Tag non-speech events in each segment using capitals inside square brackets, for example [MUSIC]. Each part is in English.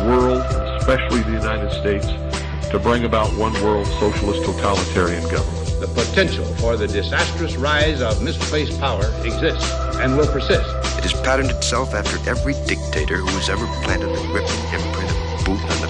the world, especially the United States, to bring about one world socialist totalitarian government. The potential for the disastrous rise of misplaced power exists and will persist. It has patterned itself after every dictator who has ever planted the gripping imprint of a boot on the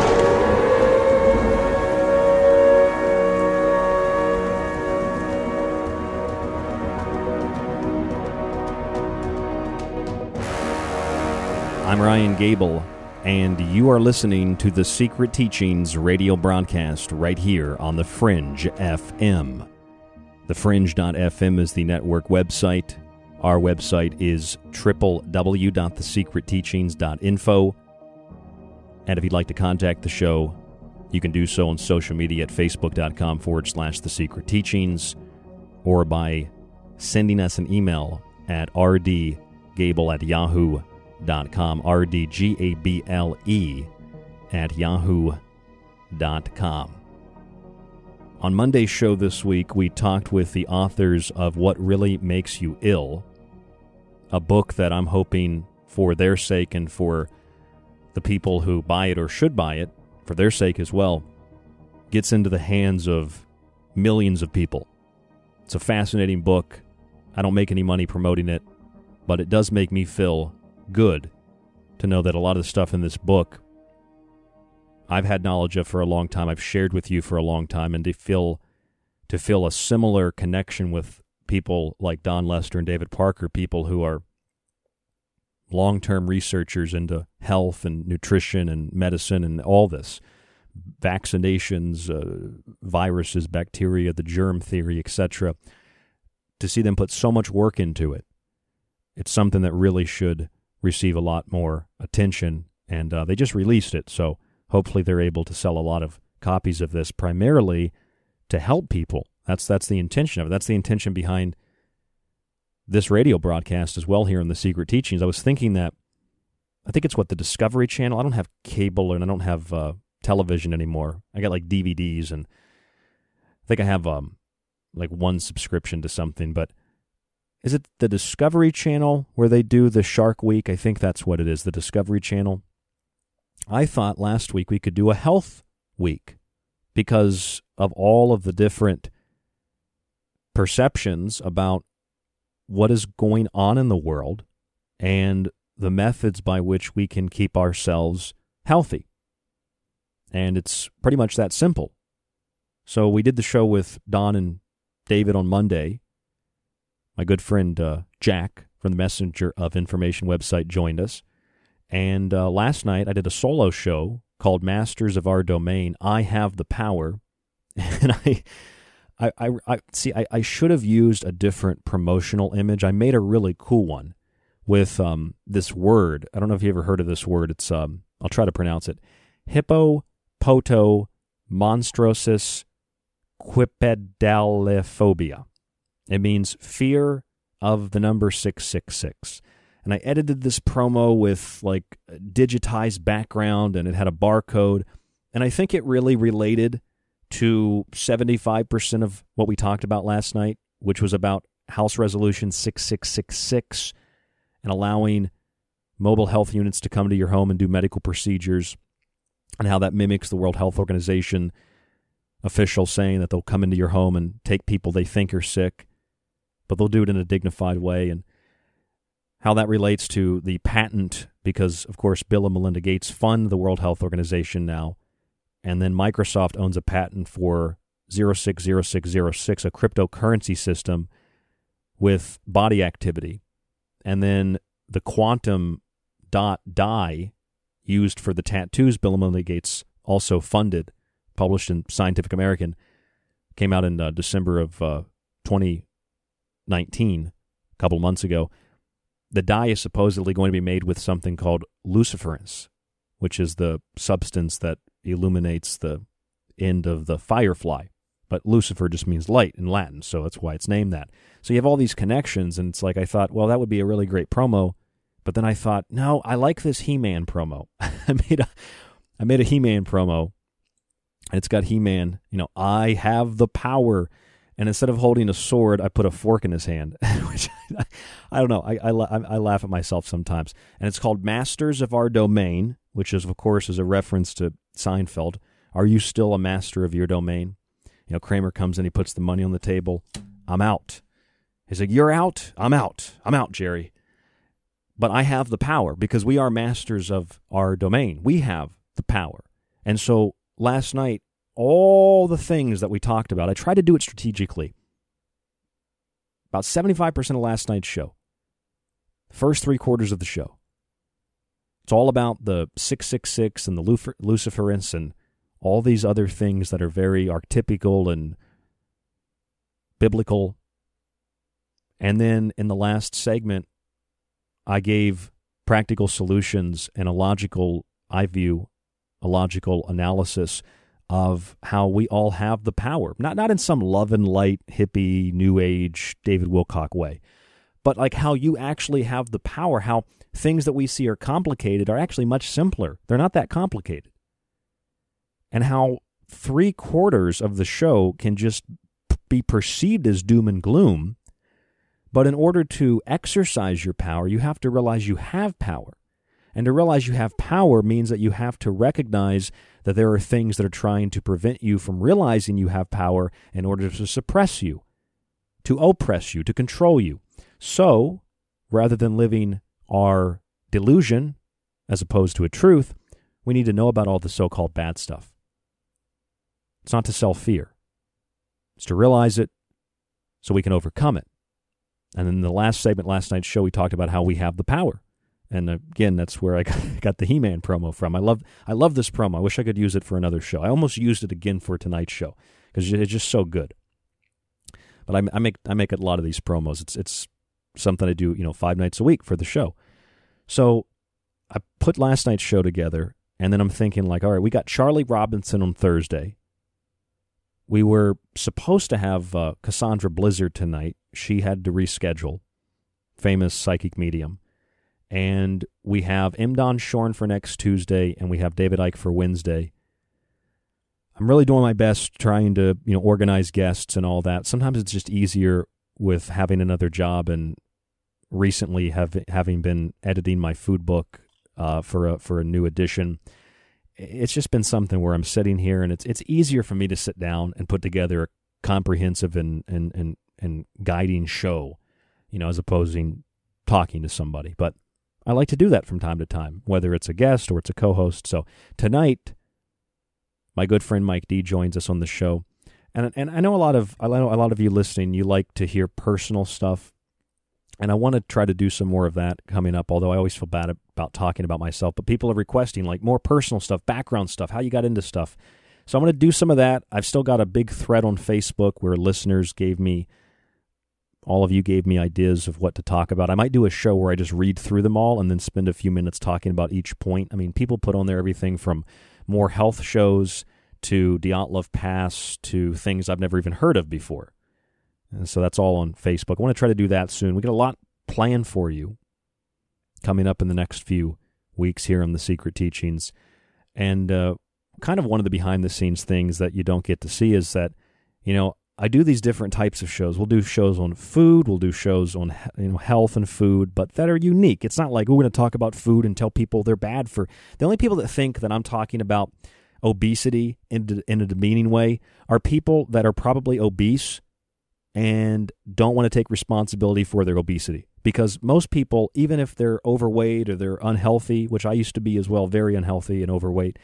I'm Ryan Gable, and you are listening to the Secret Teachings radio broadcast right here on The Fringe FM. The TheFringe.fm is the network website. Our website is www.thesecretteachings.info. And if you'd like to contact the show, you can do so on social media at facebook.com forward slash the secret teachings or by sending us an email at rdgable at yahoo.com yahoo.com, R-D-G-A-B-L-E, at yahoo.com. On Monday's show this week, we talked with the authors of What Really Makes You Ill, a book that I'm hoping for their sake and for the people who buy it or should buy it, for their sake as well, gets into the hands of millions of people. It's a fascinating book. I don't make any money promoting it, but it does make me feel good to know that a lot of the stuff in this book I've had knowledge of for a long time, I've shared with you for a long time, and to feel to feel a similar connection with people like Dawn Lester and David Parker, people who are long term researchers into health and nutrition and medicine and all this vaccinations, uh, viruses, bacteria, the germ theory, etc. To see them put so much work into it, it's something that really should receive a lot more attention. And uh, they just released it, so hopefully they're able to sell a lot of copies of this, primarily to help people. That's that's the intention of it. That's the intention behind this radio broadcast as well here in the Secret Teachings. I was thinking that I think it's what the Discovery Channel. I don't have cable and I don't have uh, television anymore. I got like DVDs and I think I have um like one subscription to something, but is it the Discovery Channel where they do the Shark Week? I think that's what it is, the Discovery Channel. I thought last week we could do a health week because of all of the different perceptions about what is going on in the world and the methods by which we can keep ourselves healthy. And it's pretty much that simple. So we did the show with Dawn and David on Monday. My good friend uh, Jack from the Messenger of Information website joined us. And uh, last night I did a solo show called Masters of Our Domain. I have the power. [LAUGHS] And I. I, I, I see. I, I should have used a different promotional image. I made a really cool one with um, this word. I don't know if you ever heard of this word. It's um, I'll try to pronounce it. Hippo poto monstrosis quipedalophobia. It means fear of the number 666. And I edited this promo with like a digitized background and it had a barcode. And I think it really related to 75% of what we talked about last night, which was about House Resolution 6666 and allowing mobile health units to come to your home and do medical procedures and how that mimics the World Health Organization official saying that they'll come into your home and take people they think are sick, but they'll do it in a dignified way, and how that relates to the patent, because, of course, Bill and Melinda Gates fund the World Health Organization now, and then Microsoft owns a patent for 060606, a cryptocurrency system with body activity. And then the quantum dot dye used for the tattoos Bill and Melinda Gates also funded, published in Scientific American, came out in uh, December of uh, 2019, a couple months ago. The dye is supposedly going to be made with something called luciferase, which is the substance that illuminates the end of the firefly. But Lucifer just means light in Latin, so that's why it's named that. So you have all these connections, and it's like I thought, well, that would be a really great promo but then I thought, no, I like this He-Man promo. [LAUGHS] I made a I made a He-Man promo. And it's got He-Man, you know, I have the power. And instead of holding a sword, I put a fork in his hand, [LAUGHS] which I don't know. I, I, I laugh at myself sometimes. And it's called Masters of Our Domain, which is, of course, is a reference to Seinfeld. Are you still a master of your domain? You know, Kramer comes in, he puts the money on the table. I'm out. He's like, You're out? I'm out. I'm out, Jerry but I have the power because we are masters of our domain. We have the power. And so last night, all the things that we talked about, I tried to do it strategically. About 75% of last night's show, first three quarters of the show. It's all about the 666 and the Luciferase and all these other things that are very archetypical and biblical. And then in the last segment, I gave practical solutions and a logical, I view, a logical analysis of how we all have the power. Not not in some love and light, hippie, new age, David Wilcock way, but like how you actually have the power, how things that we see are complicated are actually much simpler. They're not that complicated. And how three quarters of the show can just be perceived as doom and gloom but in order to exercise your power, you have to realize you have power. And to realize you have power means that you have to recognize that there are things that are trying to prevent you from realizing you have power in order to suppress you, to oppress you, to control you. So, rather than living our delusion as opposed to a truth, we need to know about all the so called bad stuff. It's not to sell fear, It's to realize it so we can overcome it. And in the last segment, last night's show, we talked about how we have the power. And again, that's where I [LAUGHS] got the He-Man promo from. I love, I love this promo. I wish I could use it for another show. I almost used it again for tonight's show because it's just so good. But I, I, make, I make a lot of these promos. It's, it's something I do, you know, five nights a week for the show. So I put last night's show together, and then I'm thinking like, all right, we got Charlie Robinson on Thursday. We were supposed to have uh, Cassandra Blizzard tonight. She had to reschedule. Famous psychic medium. And we have Imdon Shorn for next Tuesday, and we have David Icke for Wednesday. I'm really doing my best trying to, you know, organize guests and all that. Sometimes it's just easier with having another job and recently have having been editing my food book uh, for a for a new edition. It's just been something where I'm sitting here and it's it's easier for me to sit down and put together a comprehensive and and and, and guiding show, you know, as opposing talking to somebody. But I like to do that from time to time, whether it's a guest or it's a co-host. So tonight, my good friend Mike D joins us on the show, and and I know a lot of I know a lot of you listening. You like to hear personal stuff, and I want to try to do some more of that coming up. Although I always feel bad about talking about myself, but people are requesting like more personal stuff, background stuff, how you got into stuff. So I'm going to do some of that. I've still got a big thread on Facebook where listeners gave me all of you gave me ideas of what to talk about. I might do a show where I just read through them all and then spend a few minutes talking about each point. I mean, people put on there everything from more health shows to Dyatlov Pass to things I've never even heard of before. And so that's all on Facebook. I want to try to do that soon. We got a lot planned for you coming up in the next few weeks here on the Secret Teachings. And uh, kind of one of the behind the scenes things that you don't get to see is that, you know, I do these different types of shows. We'll do shows on food, we'll do shows on you know health and food, but that are unique. It's not like we're going to talk about food and tell people they're bad for. The only people that think that I'm talking about obesity in, in a demeaning way are people that are probably obese and don't want to take responsibility for their obesity. Because most people, even if they're overweight or they're unhealthy, which I used to be as well, very unhealthy and overweight,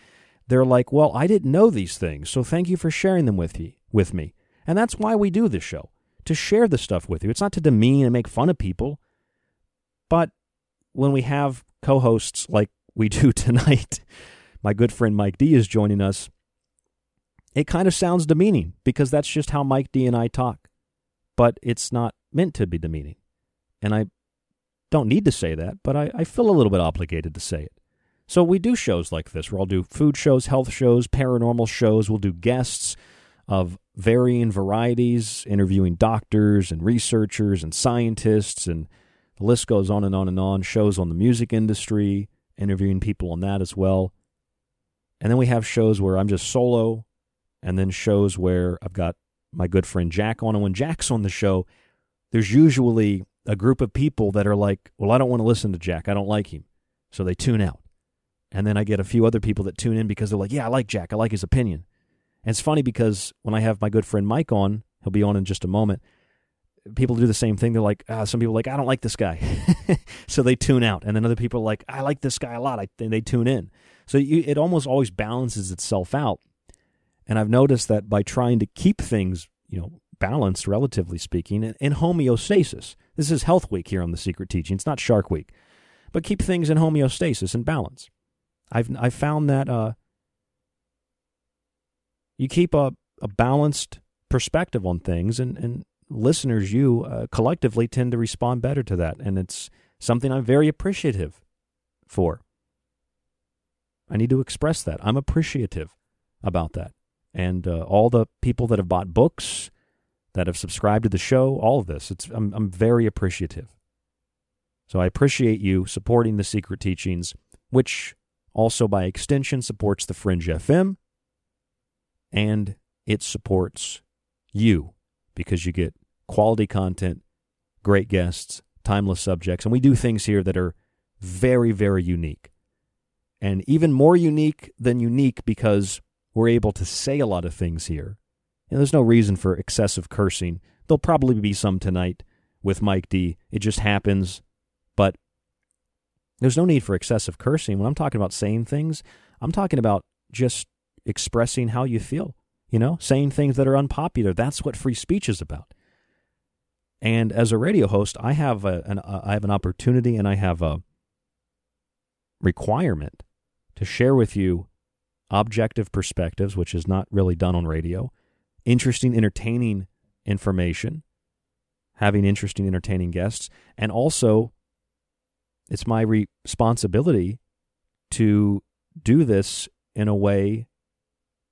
they're like, "Well, I didn't know these things, so thank you for sharing them with you with me." And that's why we do this show to share the stuff with you. It's not to demean and make fun of people. But when we have co hosts like we [LAUGHS] do tonight, my good friend Mike D is joining us. It kind of sounds demeaning because that's just how Mike D and I talk. But it's not meant to be demeaning. And I don't need to say that, but I, I feel a little bit obligated to say it. So we do shows like this where I'll do food shows, health shows, paranormal shows. We'll do guests of varying varieties, interviewing doctors and researchers and scientists, and the list goes on and on and on. Shows on the music industry, interviewing people on that as well. And then we have shows where I'm just solo, and then shows where I've got my good friend Jack on. And when Jack's on the show, there's usually a group of people that are like, well, I don't want to listen to Jack. I don't like him. So they tune out. And then I get a few other people that tune in because they're like, yeah, I like Jack. I like his opinion. And it's funny because when I have my good friend Mike on, he'll be on in just a moment. People do the same thing. They're like, uh, some people like, I don't like this guy, [LAUGHS] so they tune out, and then other people are like, I like this guy a lot, I, and they tune in. So you, it almost always balances itself out. And I've noticed that by trying to keep things, you know, balanced, relatively speaking, in, homeostasis. This is Health Week here on the Secret Teaching. It's not Shark Week, but keep things in homeostasis and balance. I've I've found that uh, you keep a, a balanced perspective on things, and, and listeners, you uh, collectively tend to respond better to that. And it's something I'm very appreciative for. I need to express that. I'm appreciative about that. And uh, all the people that have bought books, that have subscribed to the show, all of this, it's, I'm, I'm very appreciative. So I appreciate you supporting the secret teachings, which also by extension supports the Fringe FM and it supports you because you get quality content, great guests, timeless subjects, and we do things here that are very, very unique. And even more unique than unique because we're able to say a lot of things here. And there's no reason for excessive cursing. There'll probably be some tonight with Mike D. It just happens. But there's no need for excessive cursing. When I'm talking about saying things, I'm talking about just expressing how you feel you know, saying things that are unpopular. That's what free speech is about. And as a radio host, I have a, an, uh, I have an opportunity and I have a requirement to share with you objective perspectives, which is not really done on radio, interesting, entertaining information, having interesting, entertaining guests, and also it's my responsibility to do this in a way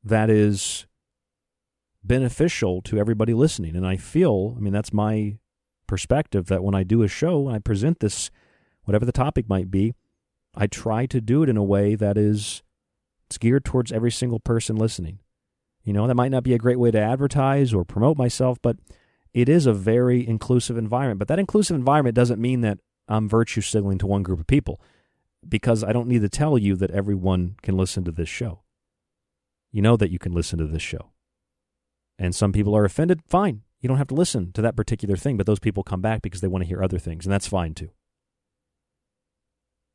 that is beneficial to everybody listening. And I feel, I mean, that's my perspective that when I do a show I present this, whatever the topic might be, I try to do it in a way that is it's geared towards every single person listening. You know, that might not be a great way to advertise or promote myself, but it is a very inclusive environment. But that inclusive environment doesn't mean that I'm virtue signaling to one group of people because I don't need to tell you that everyone can listen to this show. You know that you can listen to this show. And some people are offended, fine. You don't have to listen to that particular thing, but those people come back because they want to hear other things, and that's fine too.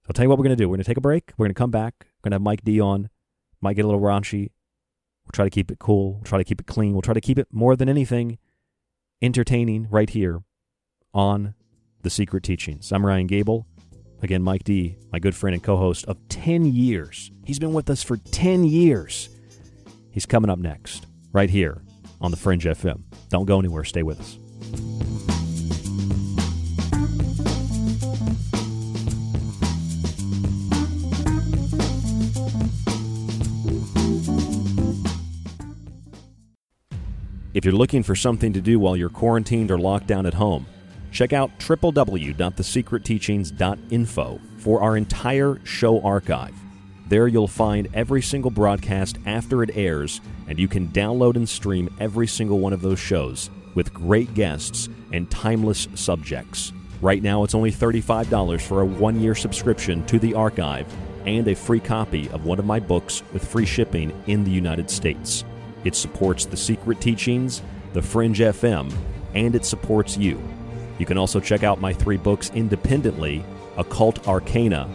I'll tell you what we're going to do. We're going to take a break. We're going to come back. We're going to have Mike D on. Might get a little raunchy. We'll try to keep it cool. We'll try to keep it clean. We'll try to keep it more than anything entertaining right here on The Secret Teachings. I'm Ryan Gable. Again, Mike D, my good friend and co host of 10 years. He's been with us for 10 years. He's coming up next, right here on The Fringe FM. Don't go anywhere. Stay with us. If you're looking for something to do while you're quarantined or locked down at home, check out www.thesecretteachings.info for our entire show archive. There you'll find every single broadcast after it airs, and you can download and stream every single one of those shows with great guests and timeless subjects. Right now, it's only $35 for a one year subscription to the archive and a free copy of one of my books with free shipping in the United States. It supports The Secret Teachings, The Fringe FM, and it supports you. You can also check out my three books independently Occult Arcana,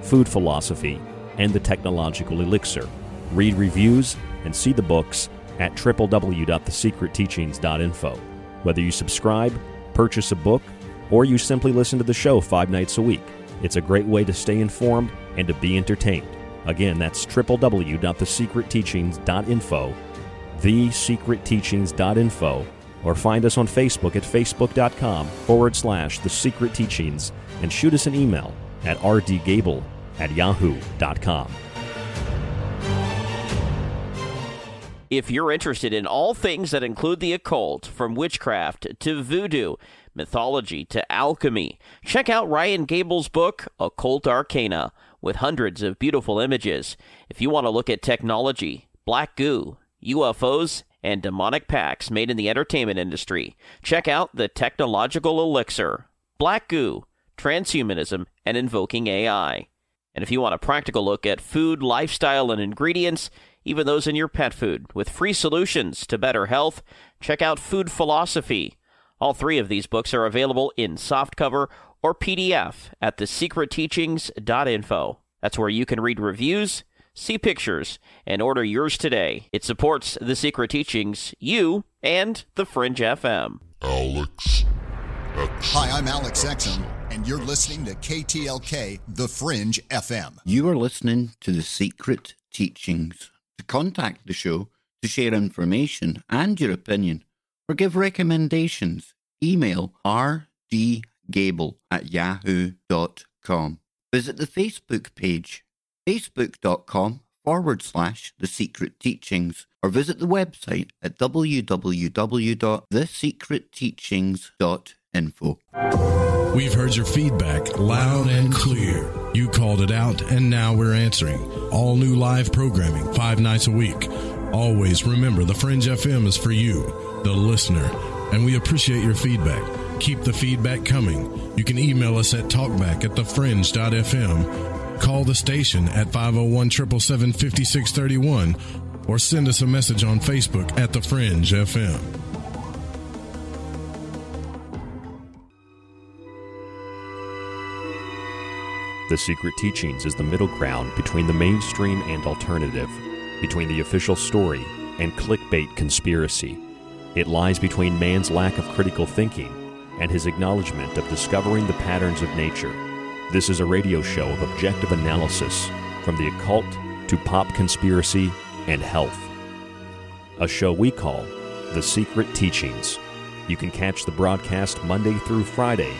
Food Philosophy, and The Technological Elixir. Read reviews and see the books at www.thesecretteachings.info. Whether you subscribe, purchase a book, or you simply listen to the show five nights a week, it's a great way to stay informed and to be entertained. Again, that's www.thesecretteachings.info thesecretteachings.info or find us on Facebook at facebook.com forward slash the and shoot us an email at rdgable at yahoo.com. If you're interested in all things that include the occult, from witchcraft to voodoo, mythology to alchemy, check out Ryan Gable's book, Occult Arcana, with hundreds of beautiful images. If you want to look at technology, black goo, UFOs, and demonic packs made in the entertainment industry. Check out the Technological Elixir, Black Goo, Transhumanism, and Invoking AI. And if you want a practical look at food, lifestyle, and ingredients, even those in your pet food, with free solutions to better health, check out Food Philosophy. All three of these books are available in softcover or PDF at thesecretteachings.info. That's where you can read reviews see pictures, and order yours today. It supports The Secret Teachings, you, and The Fringe FM. Alex X. Hi, I'm Alex Exum, and you're listening to KTLK The Fringe FM. You are listening to The Secret Teachings. To contact the show, to share information and your opinion, or give recommendations, email rdgable at yahoo.com. Visit the Facebook page facebook.com forward slash The Secret Teachings, or visit the website at www.thesecretteachings.info. We've heard your feedback loud and clear. You called it out, and now we're answering. All new live programming, five nights a week. Always remember the Fringe FM is for you, the listener, and we appreciate your feedback. Keep the feedback coming. You can email us at talkback at thefringe.fm Call the station at 501 777 5631 or send us a message on Facebook at The Fringe FM. The Secret Teachings is the middle ground between the mainstream and alternative, between the official story and clickbait conspiracy. It lies between man's lack of critical thinking and his acknowledgement of discovering the patterns of nature. This is a radio show of objective analysis from the occult to pop conspiracy and health. A show we call The Secret Teachings. You can catch the broadcast Monday through Friday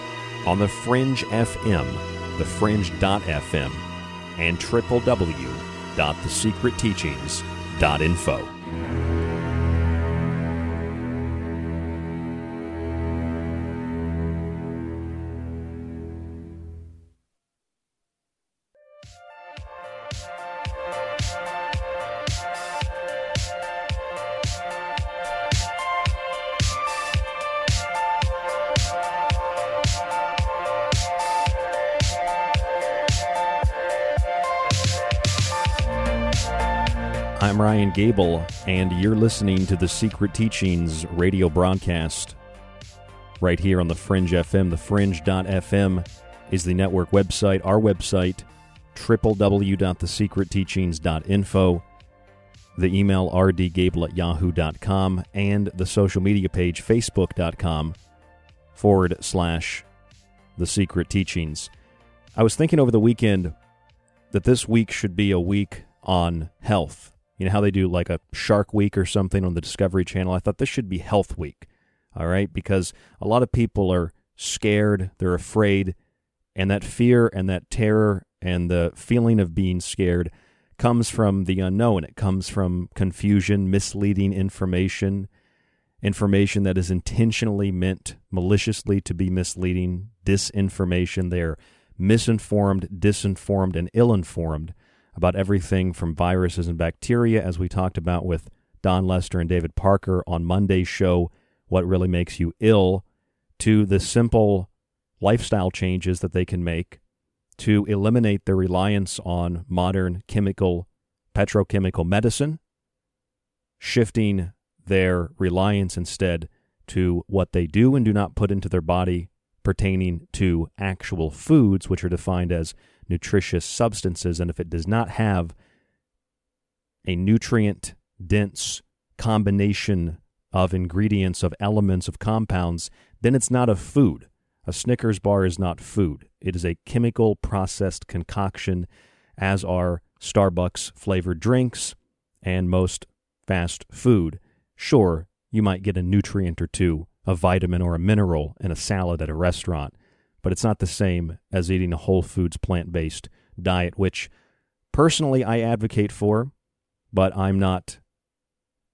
on the Fringe FM, thefringe.fm, and www.thesecretteachings.info. Gable, and you're listening to the Secret Teachings radio broadcast right here on the Fringe FM. The Fringe.fm is the network website. Our website, www.thesecretteachings.info. The email rdgable at yahoo.com, and the social media page, facebook.com forward slash the secret teachings. I was thinking over the weekend that this week should be a week on health you know how they do like a Shark Week or something on the Discovery Channel? I thought this should be Health Week, all right? Because a lot of people are scared, they're afraid, and that fear and that terror and the feeling of being scared comes from the unknown. It comes from confusion, misleading information, information that is intentionally meant maliciously to be misleading, disinformation. They're misinformed, disinformed, and ill informed about everything from viruses and bacteria, as we talked about with Dawn Lester and David Parker on Monday's show, What Really Makes You Ill, to the simple lifestyle changes that they can make to eliminate their reliance on modern chemical, petrochemical medicine, shifting their reliance instead to what they do and do not put into their body pertaining to actual foods, which are defined as nutritious substances. And if it does not have a nutrient dense combination of ingredients, of elements, of compounds, then it's not a food. A Snickers bar is not food. It is a chemical processed concoction, as are Starbucks flavored drinks and most fast food. Sure, you might get a nutrient or two, a vitamin or a mineral in a salad at a restaurant, but it's not the same as eating a whole foods plant based diet, which personally I advocate for, but I'm not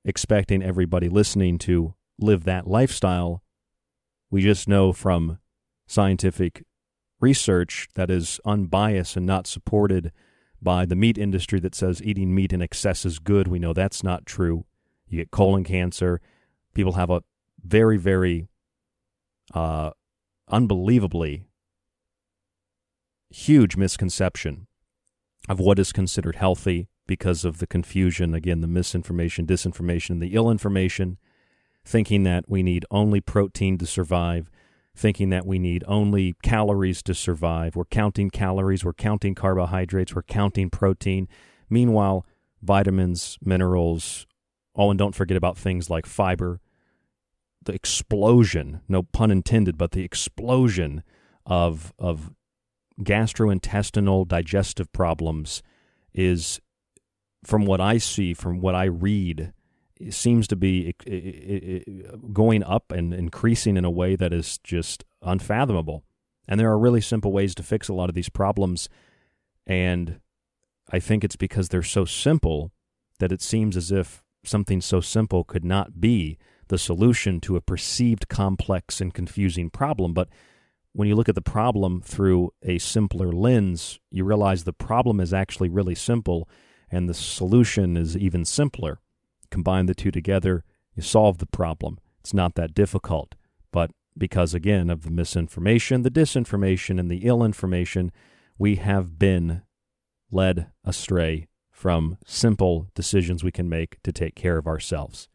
expecting everybody listening to live that lifestyle. We just know from scientific research that is unbiased and not supported by the meat industry that says eating meat in excess is good. We know that's not true. You get colon cancer. People have a very, very uh, unbelievably huge misconception of what is considered healthy because of the confusion, again, the misinformation, disinformation, the ill information, thinking that we need only protein to survive, thinking that we need only calories to survive. We're counting calories, we're counting carbohydrates, we're counting protein. Meanwhile, vitamins, minerals, oh, and don't forget about things like fiber, the explosion, no pun intended, but the explosion of of gastrointestinal digestive problems is from what I see, from what I read, seems to be going up and increasing in a way that is just unfathomable. And there are really simple ways to fix a lot of these problems. And I think it's because they're so simple that it seems as if something so simple could not be the solution to a perceived complex and confusing problem. But when you look at the problem through a simpler lens, you realize the problem is actually really simple and the solution is even simpler. Combine the two together, you solve the problem. It's not that difficult. But because, again, of the misinformation, the disinformation, and the ill information, we have been led astray from simple decisions we can make to take care of ourselves.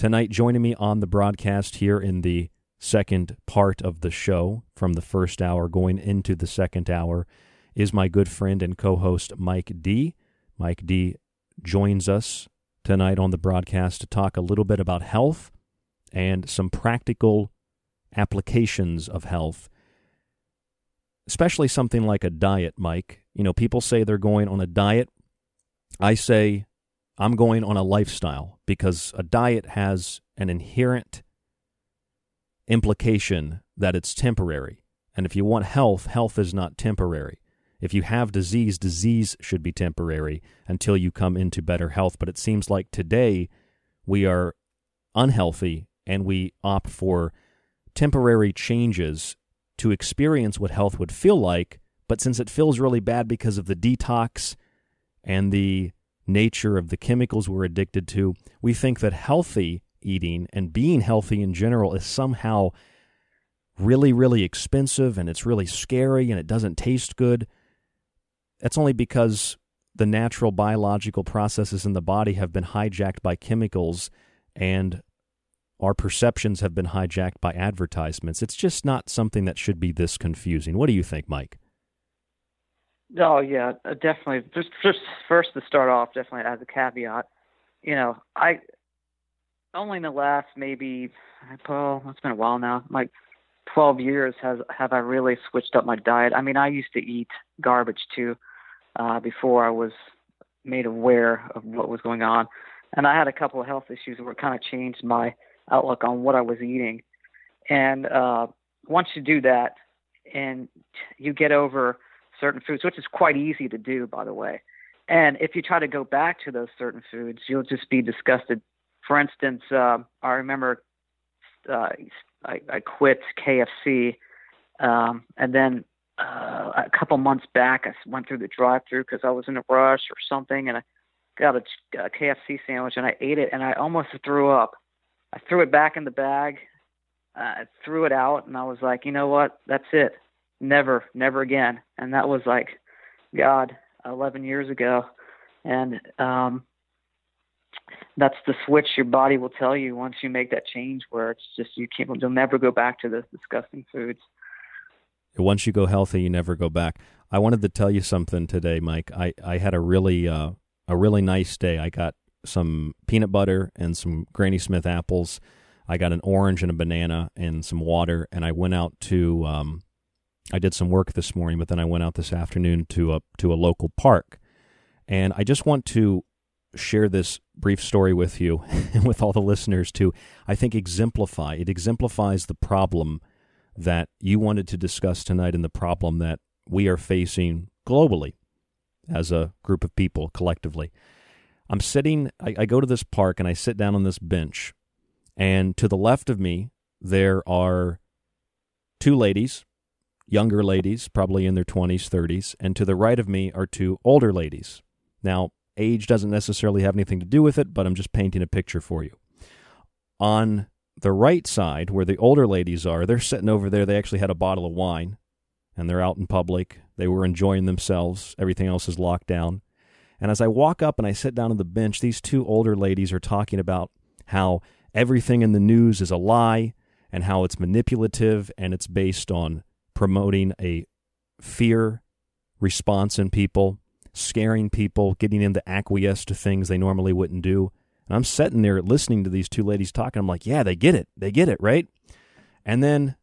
Tonight, joining me on the broadcast here in the second part of the show, from the first hour going into the second hour, is my good friend and co host Mike D. Mike D joins us tonight on the broadcast to talk a little bit about health and some practical applications of health, especially something like a diet, Mike. You know, people say they're going on a diet. I say I'm going on a lifestyle because a diet has an inherent implication that it's temporary. And if you want health, health is not temporary. If you have disease, disease should be temporary until you come into better health. But it seems like today we are unhealthy and we opt for temporary changes to experience what health would feel like. But since it feels really bad because of the detox and the nature of the chemicals we're addicted to, we think that healthy eating and being healthy in general is somehow really, really expensive and it's really scary and it doesn't taste good. That's only because the natural biological processes in the body have been hijacked by chemicals and our perceptions have been hijacked by advertisements. It's just not something that should be this confusing. What do you think, Mike? Oh yeah, uh, definitely. Just just first to start off, definitely as a caveat, you know, I only in the last maybe well, it's been a while now, like 12 years has have I really switched up my diet. I mean, I used to eat garbage too uh, before I was made aware of what was going on, and I had a couple of health issues where it kind of changed my outlook on what I was eating. And uh, once you do that, and you get over certain foods, which is quite easy to do, by the way. And if you try to go back to those certain foods, you'll just be disgusted. For instance, uh, I remember uh, I, I quit KFC, um, and then uh, a couple months back, I went through the drive-through because I was in a rush or something, and I got a, a KFC sandwich and I ate it, and I almost threw up. I threw it back in the bag, uh, threw it out, and I was like, you know what? That's it. Never, never again. And that was like, God, 11 years ago, and um, that's the switch your body will tell you once you make that change where it's just you can't you'll never go back to those disgusting foods. Once you go healthy you never go back. I wanted to tell you something today mike. I, I had a really uh, a really nice day. I got some peanut butter and some granny smith apples. I got an orange and a banana and some water and i went out to um, i did some work this morning but then i went out this afternoon to a to a local park and i just want to share this brief story with you [LAUGHS] and with all the listeners to, I think, exemplify. It exemplifies the problem that you wanted to discuss tonight and the problem that we are facing globally as a group of people collectively. I'm sitting, I, I go to this park and I sit down on this bench, and to the left of me, there are two ladies, younger ladies, probably in their 20s, 30s, and to the right of me are two older ladies. Now, Age doesn't necessarily have anything to do with it, but I'm just painting a picture for you. On the right side, where the older ladies are, they're sitting over there. They actually had a bottle of wine and they're out in public. They were enjoying themselves. Everything else is locked down. And as I walk up and I sit down on the bench, these two older ladies are talking about how everything in the news is a lie and how it's manipulative and it's based on promoting a fear response in people scaring people, getting them to acquiesce to things they normally wouldn't do. And I'm sitting there listening to these two ladies talking. I'm like, yeah, they get it. They get it, right? And then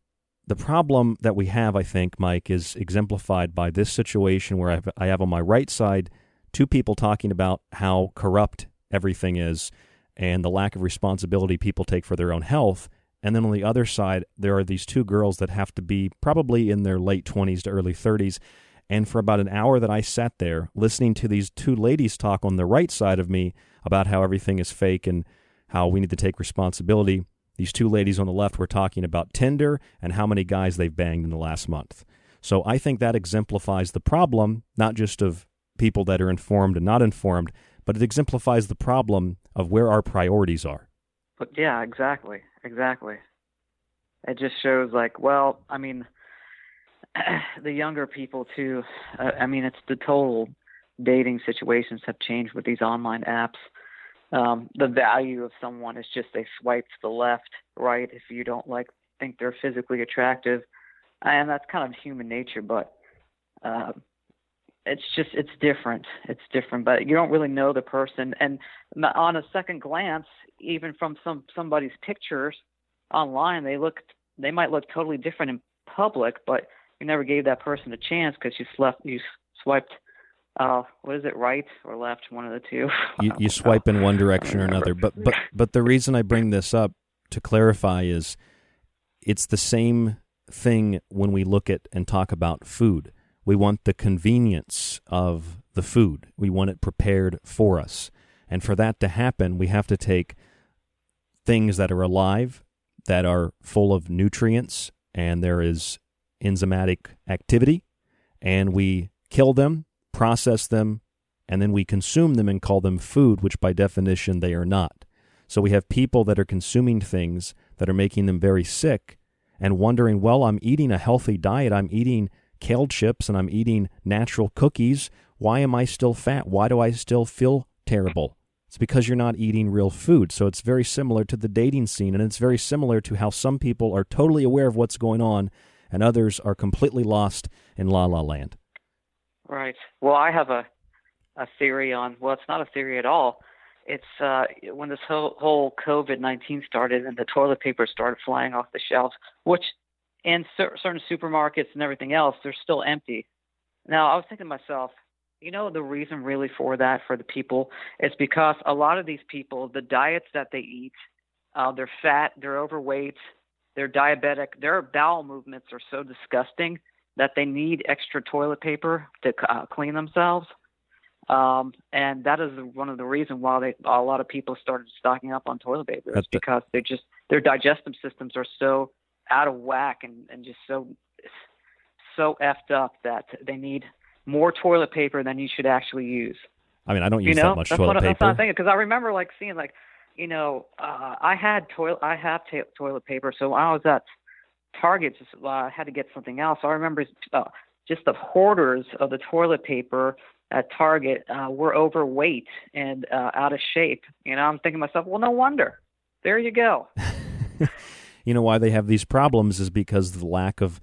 the problem that we have, I think, Mike, is exemplified by this situation where I have, I have on my right side two people talking about how corrupt everything is and the lack of responsibility people take for their own health. And then on the other side, there are these two girls that have to be probably in their late 20s to early 30s and for about an hour that I sat there listening to these two ladies talk on the right side of me about how everything is fake and how we need to take responsibility, these two ladies on the left were talking about Tinder and how many guys they've banged in the last month. So I think that exemplifies the problem, not just of people that are informed and not informed, but it exemplifies the problem of where our priorities are. But yeah, exactly. Exactly. It just shows like, well, I mean, [CLEARS THROAT] the younger people too. Uh, I mean, it's the total dating situations have changed with these online apps. Um, the value of someone is just they swipe to the left, right if you don't like think they're physically attractive, and that's kind of human nature. But uh, it's just it's different. It's different, but you don't really know the person. And on a second glance, even from some somebody's pictures online, they look they might look totally different in public, but you never gave that person a chance because you slept you swiped uh, what is it, right or left, one of the two. you, you [LAUGHS] swipe in one direction or another. But but but the reason I bring this up to clarify is it's the same thing when we look at and talk about food. We want the convenience of the food. We want it prepared for us. And for that to happen, we have to take things that are alive, that are full of nutrients, and there is enzymatic activity, and we kill them process them, and then we consume them and call them food, which by definition they are not. So we have people that are consuming things that are making them very sick and wondering, well, I'm eating a healthy diet. I'm eating kale chips and I'm eating natural cookies. Why am I still fat? Why do I still feel terrible? It's because you're not eating real food. So it's very similar to the dating scene, and it's very similar to how some people are totally aware of what's going on and others are completely lost in la la land. Right. Well, I have a a theory on. Well, it's not a theory at all. It's uh, when this whole, whole COVID nineteen started and the toilet paper started flying off the shelves, which in cer- certain supermarkets and everything else, they're still empty. Now, I was thinking to myself, you know, the reason really for that for the people is because a lot of these people, the diets that they eat, uh, they're fat, they're overweight, they're diabetic, their bowel movements are so disgusting that they need extra toilet paper to uh, clean themselves. Um, and that is one of the reasons why they, a lot of people started stocking up on toilet paper. It's because they just their digestive systems are so out of whack and, and just so so effed up that they need more toilet paper than you should actually use. I mean, I don't use you know? that much that's toilet what, paper. That's what I'm thinking because I remember like seeing like, you know, uh, I had toilet, I have t- toilet paper, so I was at Target just uh, had to get something else. I remember uh, just the hoarders of the toilet paper at Target uh, were overweight and uh, out of shape. You know, I'm thinking to myself, well, no wonder. There you go. [LAUGHS] you know why they have these problems is because of the lack of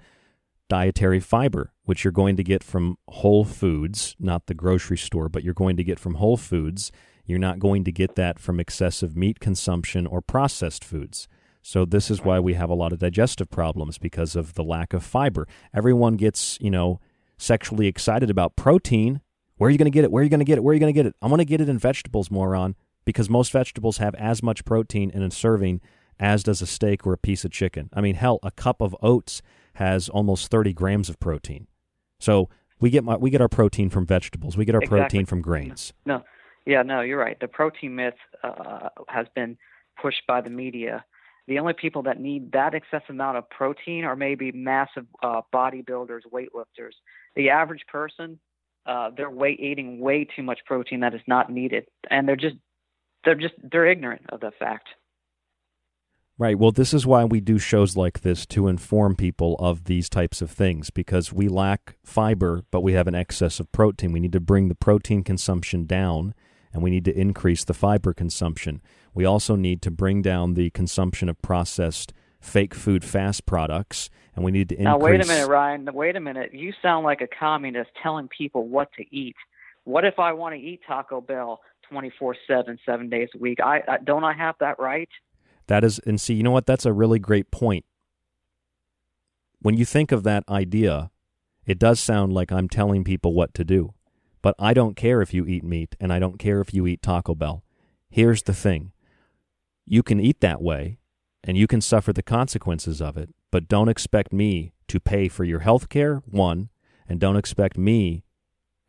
dietary fiber, which you're going to get from whole foods, not the grocery store, but you're going to get from whole foods. You're not going to get that from excessive meat consumption or processed foods. So this is why we have a lot of digestive problems because of the lack of fiber. Everyone gets, you know, sexually excited about protein. Where are you going to get it? Where are you going to get it? Where are you going to get it? I want to get it in vegetables, moron, because most vegetables have as much protein in a serving as does a steak or a piece of chicken. I mean, hell, a cup of oats has almost 30 grams of protein. So we get my, we get our protein from vegetables. We get our exactly. protein from grains. No, yeah, no, you're right. The protein myth uh, has been pushed by the media the only people that need that excessive amount of protein are maybe massive uh, bodybuilders, weightlifters. The average person, uh, they're way, eating way too much protein that is not needed, and they're just they're just they're ignorant of the fact. Right. Well, this is why we do shows like this to inform people of these types of things because we lack fiber, but we have an excess of protein. We need to bring the protein consumption down and we need to increase the fiber consumption. We also need to bring down the consumption of processed fake food fast products, and we need to increase. Now, wait a minute, Ryan. Wait a minute. You sound like a communist telling people what to eat. What if I want to eat Taco Bell 24 7, seven days a week? I, I Don't I have that right? That is, and see, you know what? That's a really great point. When you think of that idea, it does sound like I'm telling people what to do. But I don't care if you eat meat, and I don't care if you eat Taco Bell. Here's the thing you can eat that way, and you can suffer the consequences of it, but don't expect me to pay for your health care, one, and don't expect me,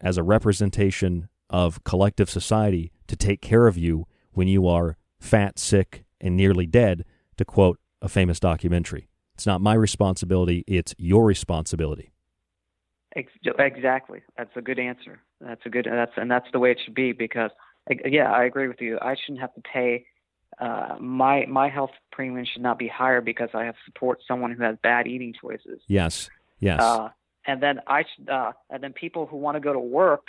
as a representation of collective society, to take care of you when you are fat, sick, and nearly dead, to quote a famous documentary. It's not my responsibility, it's your responsibility. Exactly. That's a good answer. That's a good. That's and that's the way it should be because yeah, I agree with you. I shouldn't have to pay. Uh, my my health premium should not be higher because I have support someone who has bad eating choices. Yes. Yes. Uh, and then I should. Uh, and then people who want to go to work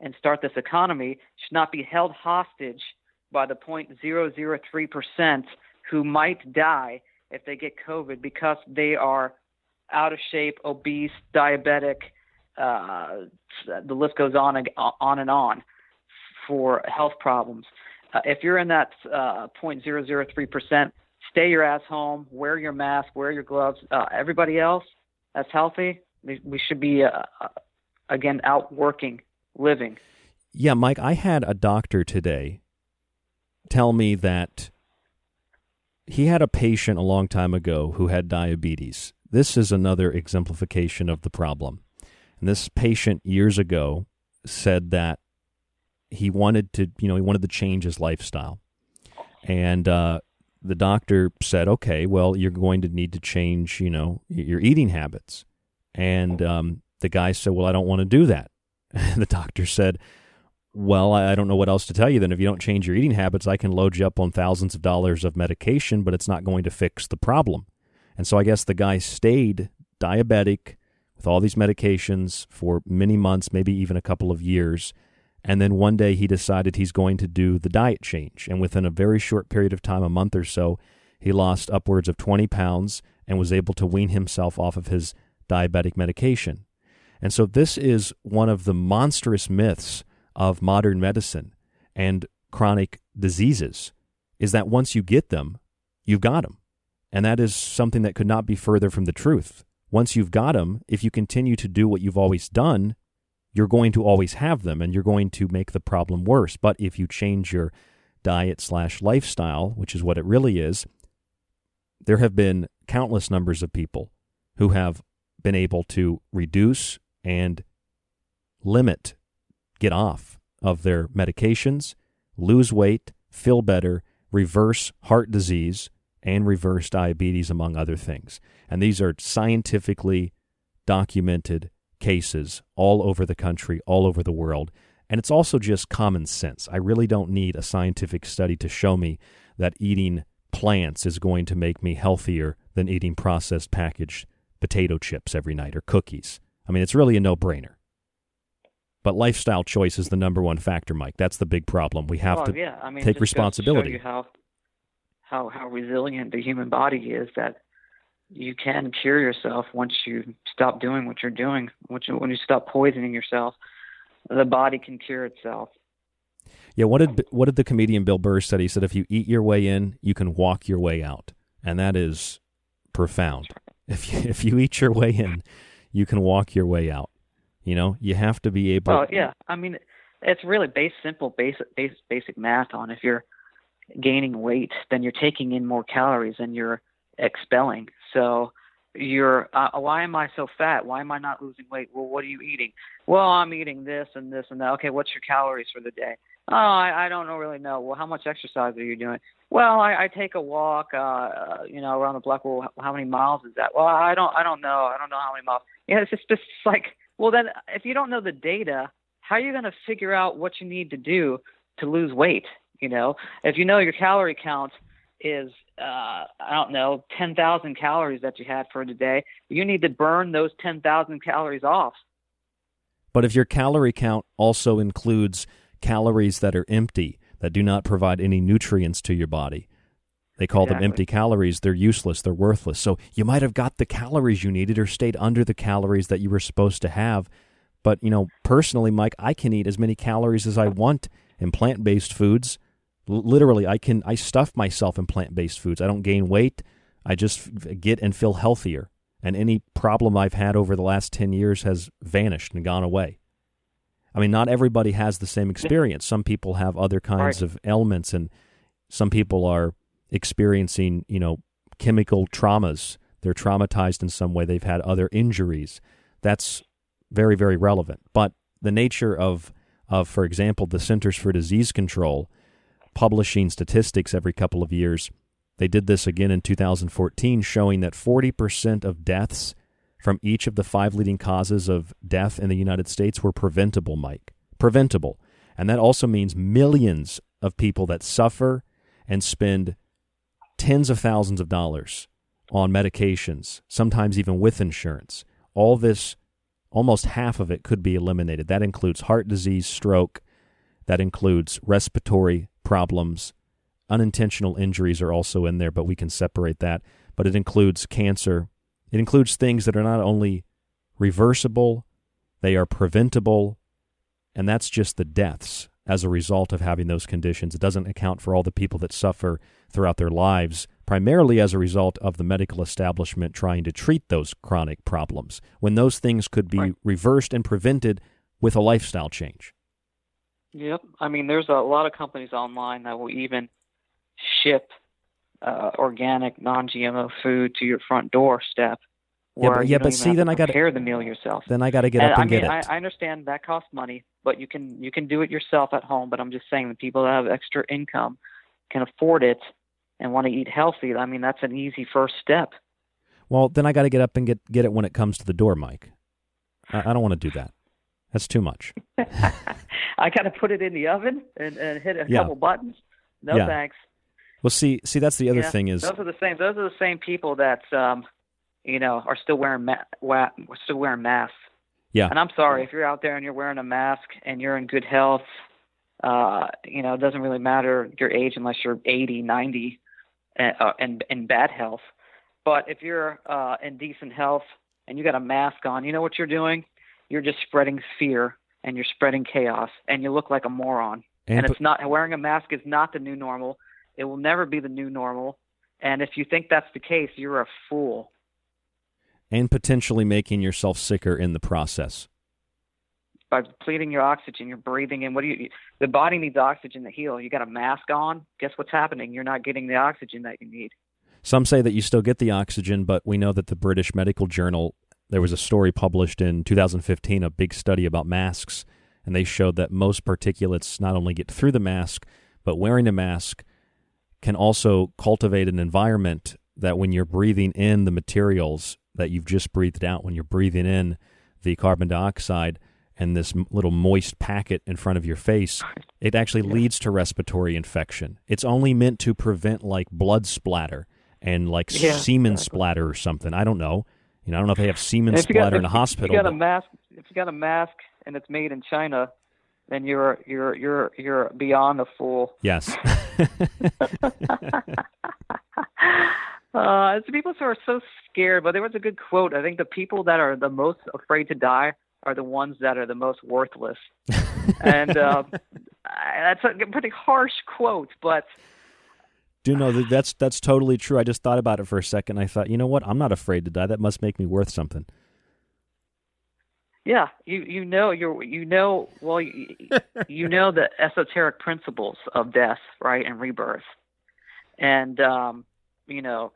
and start this economy should not be held hostage by the 0.003% who might die if they get COVID because they are out of shape, obese, diabetic, uh, the list goes on and on and on for health problems. Uh, if you're in that uh, 0.003%, stay your ass home, wear your mask, wear your gloves. Uh, everybody else that's healthy, we should be uh, again out working, living. Yeah, Mike, I had a doctor today tell me that he had a patient a long time ago who had diabetes. This is another exemplification of the problem. And this patient years ago said that he wanted to, you know, he wanted to change his lifestyle. And uh, the doctor said, okay, well, you're going to need to change, you know, your eating habits. And um, the guy said, well, I don't want to do that. And [LAUGHS] the doctor said, well, I don't know what else to tell you then. If you don't change your eating habits, I can load you up on thousands of dollars of medication, but it's not going to fix the problem. And so I guess the guy stayed diabetic with all these medications for many months, maybe even a couple of years. And then one day he decided he's going to do the diet change. And within a very short period of time, a month or so, he lost upwards of 20 pounds and was able to wean himself off of his diabetic medication. And so this is one of the monstrous myths of modern medicine and chronic diseases is that once you get them, you've got them. And that is something that could not be further from the truth. Once you've got them, if you continue to do what you've always done, you're going to always have them and you're going to make the problem worse. But if you change your diet slash lifestyle, which is what it really is, there have been countless numbers of people who have been able to reduce and limit, get off of their medications, lose weight, feel better, reverse heart disease, and reverse diabetes, among other things. And these are scientifically documented cases all over the country, all over the world. And it's also just common sense. I really don't need a scientific study to show me that eating plants is going to make me healthier than eating processed packaged potato chips every night or cookies. I mean, it's really a no brainer. But lifestyle choice is the number one factor, Mike. That's the big problem. We have to yeah. I mean, take responsibility. show you how, how how resilient the human body is. That you can cure yourself once you stop doing what you're doing. Once you, when you stop poisoning yourself, the body can cure itself. Yeah, what did what did the comedian Bill Burr said? He said if you eat your way in, you can walk your way out, and that is profound. If you, if you eat your way in, you can walk your way out. You know, you have to be able. Oh yeah, I mean, it's really base simple basic basic math on if you're gaining weight, then you're taking in more calories than you're expelling. So you're uh, why am I so fat? Why am I not losing weight? Well, what are you eating? Well, I'm eating this and this and that. Okay, what's your calories for the day? Oh, I, I don't really know. Well, how much exercise are you doing? Well, I, I take a walk, uh, you know, around the block. Well, how many miles is that? Well, I don't, I don't know. I don't know how many miles. Yeah, it's just, just like, well, then if you don't know the data, how are you going to figure out what you need to do to lose weight? You know, if you know your calorie count is uh, I don't know, 10,000 calories that you had for the day, you need to burn those 10,000 calories off. But if your calorie count also includes calories that are empty, that do not provide any nutrients to your body, they call exactly. them empty calories. They're useless. They're worthless. So you might have got the calories you needed or stayed under the calories that you were supposed to have. But, you know, personally, Mike, I can eat as many calories as I want in plant based foods literally i can i stuff myself in plant-based foods i don't gain weight i just get and feel healthier and any problem i've had over the last 10 years has vanished and gone away i mean not everybody has the same experience some people have other kinds right. of ailments and some people are experiencing you know chemical traumas they're traumatized in some way they've had other injuries that's very very relevant but the nature of of for example the centers for disease control publishing statistics every couple of years. They did this again in 2014, showing that 40% of deaths from each of the five leading causes of death in the United States were preventable, Mike. Preventable. And that also means millions of people that suffer and spend tens of thousands of dollars on medications, sometimes even with insurance. All this, almost half of it could be eliminated. That includes heart disease, stroke, that includes respiratory problems. Unintentional injuries are also in there, but we can separate that. But it includes cancer. It includes things that are not only reversible, They are preventable, and that's just the deaths as a result of having those conditions. It doesn't account for all the people that suffer throughout their lives, primarily as a result of the medical establishment trying to treat those chronic problems, when those things could be Right. reversed and prevented with a lifestyle change. Yep. I mean, there's a lot of companies online that will even ship uh, organic, non-GMO food to your front doorstep. Yeah, but- yeah, but see, then I gotta- prepare the meal yourself. Then I got to get up and I mean, get it. I, I understand that costs money, but you can you can do it yourself at home. But I'm just saying, the people that have extra income can afford it and want to eat healthy. I mean, that's an easy first step. Well, then I got to get up and get get it when it comes to the door, Mike. I, I don't want to do that. That's too much. [LAUGHS] I got to put it in the oven and, and hit a Yeah. couple buttons. No Yeah. thanks. Well, see, see, that's the other Yeah, thing is those are the same. Those are the same people that um, you know are still wearing ma- wa- still wearing masks. Yeah. And I'm sorry if you're out there and you're wearing a mask and you're in good health. Uh, you know, it doesn't really matter your age unless you're 80, 90, and uh, and in bad health. But if you're uh, in decent health and you got a mask on, you know what you're doing? You're just spreading fear and you're spreading chaos, and you look like a moron. And and it's not wearing a mask is not the new normal. It will never be the new normal. And if you think that's the case, you're a fool. And potentially making yourself sicker in the process. By depleting your oxygen, you're breathing in. What do you? The body needs oxygen to heal. You got a mask on. Guess what's happening? You're not getting the oxygen that you need. Some say that you still get the oxygen, but we know that the British Medical Journal, there was a story published in 2015, a big study about masks, and they showed that most particulates not only get through the mask, but wearing a mask can also cultivate an environment that when you're breathing in the materials that you've just breathed out, when you're breathing in the carbon dioxide and this little moist packet in front of your face, it actually leads to respiratory infection. It's only meant to prevent like blood splatter and like Yeah, semen splatter or something. I don't know. You know, I don't know if they have semen you got- splatter in a hospital. If you got a mask, if you got a mask and it's made in China, then you're you're you're you're beyond a fool. yes. [LAUGHS] [LAUGHS] [LAUGHS] Uh, it's the people who are so scared. But there was a good quote. I think the people that are the most afraid to die are the ones that are the most worthless. [LAUGHS] and uh, that's a pretty harsh quote, but Do know that that's that's totally true. I just thought about it for a second. I thought, you know what? I'm not afraid to die. That must make me worth something. yeah, you you know you're you know well you, you know the esoteric principles of death, right, and rebirth, and um, you know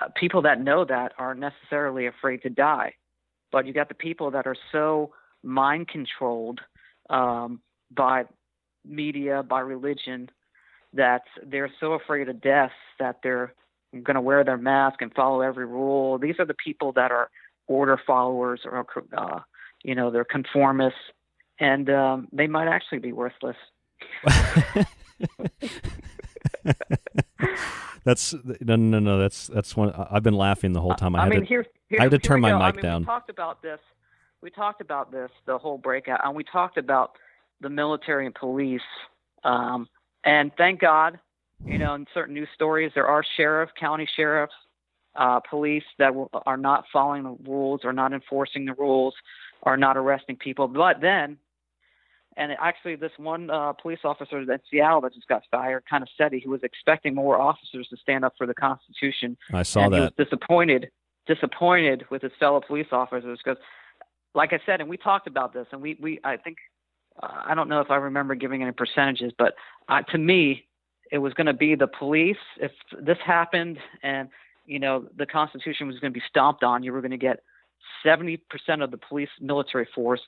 uh, people that know that aren't necessarily afraid to die, but you got the people that are so mind controlled um, by media, by religion, that they're so afraid of death that they're going to wear their mask and follow every rule. These are the people that are order followers or uh, you know they're conformists, and um, they might actually be worthless. [LAUGHS] [LAUGHS] That's no, no, no. That's that's one. I've been laughing the whole time. I, I had mean, to, here, here, I had to here turn my mic I mean, down. We talked about this. We talked about this the whole breakout, and we talked about the military and police. Um, and thank God, you know, in certain news stories, there are sheriff, county sheriffs, uh, police that w- are not following the rules, or not enforcing the rules, are not arresting people. But then, and actually, this one uh, police officer in Seattle that just got fired kind of said he was expecting more officers to stand up for the Constitution. I saw and that. He was disappointed, disappointed with his fellow police officers because, like I said, and we talked about this, and we, we I think, uh, I don't know if I remember giving any percentages, but uh, to me, it was going to be the police. If this happened, and you know the Constitution was going to be stomped on, you were going to get 70% of the police military force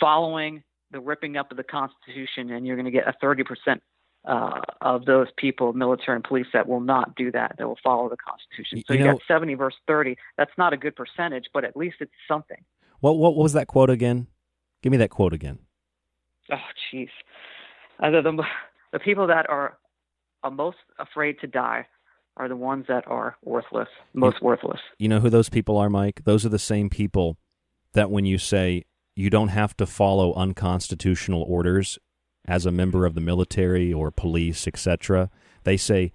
following the ripping up of the Constitution, and you're going to get a 30% uh, of those people, military and police, that will not do that. That will follow the Constitution. So You you, know- got 70 versus 30. That's not a good percentage, but at least it's something. What what was that quote again? Give me that quote again. Oh, jeez. Uh, the, the the people that are, are most afraid to die are the ones that are worthless, most worthless. You know who those people are, Mike? Those are the same people that when you say you don't have to follow unconstitutional orders as a member of the military or police, etc., they say,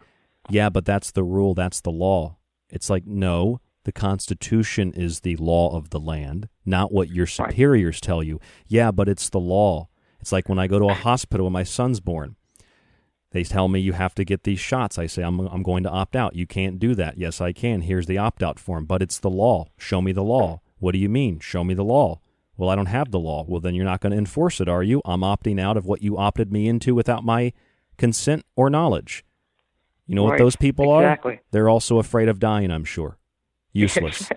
"Yeah, but that's the rule, that's the law." It's like, "No, The Constitution is the law of the land, not what your superiors tell you. Yeah, but it's the law. It's like when I go to a hospital when my son's born. They tell me you have to get these shots. I say, I'm, I'm going to opt out. You can't do that. Yes, I can. Here's the opt out form. But it's the law. Show me the law. What do you mean? Show me the law. Well, I don't have the law. Well, then you're not going to enforce it, are you? I'm opting out of what you opted me into without my consent or knowledge. You know Right. what those people Exactly. are? They're also afraid of dying, I'm sure. Useless.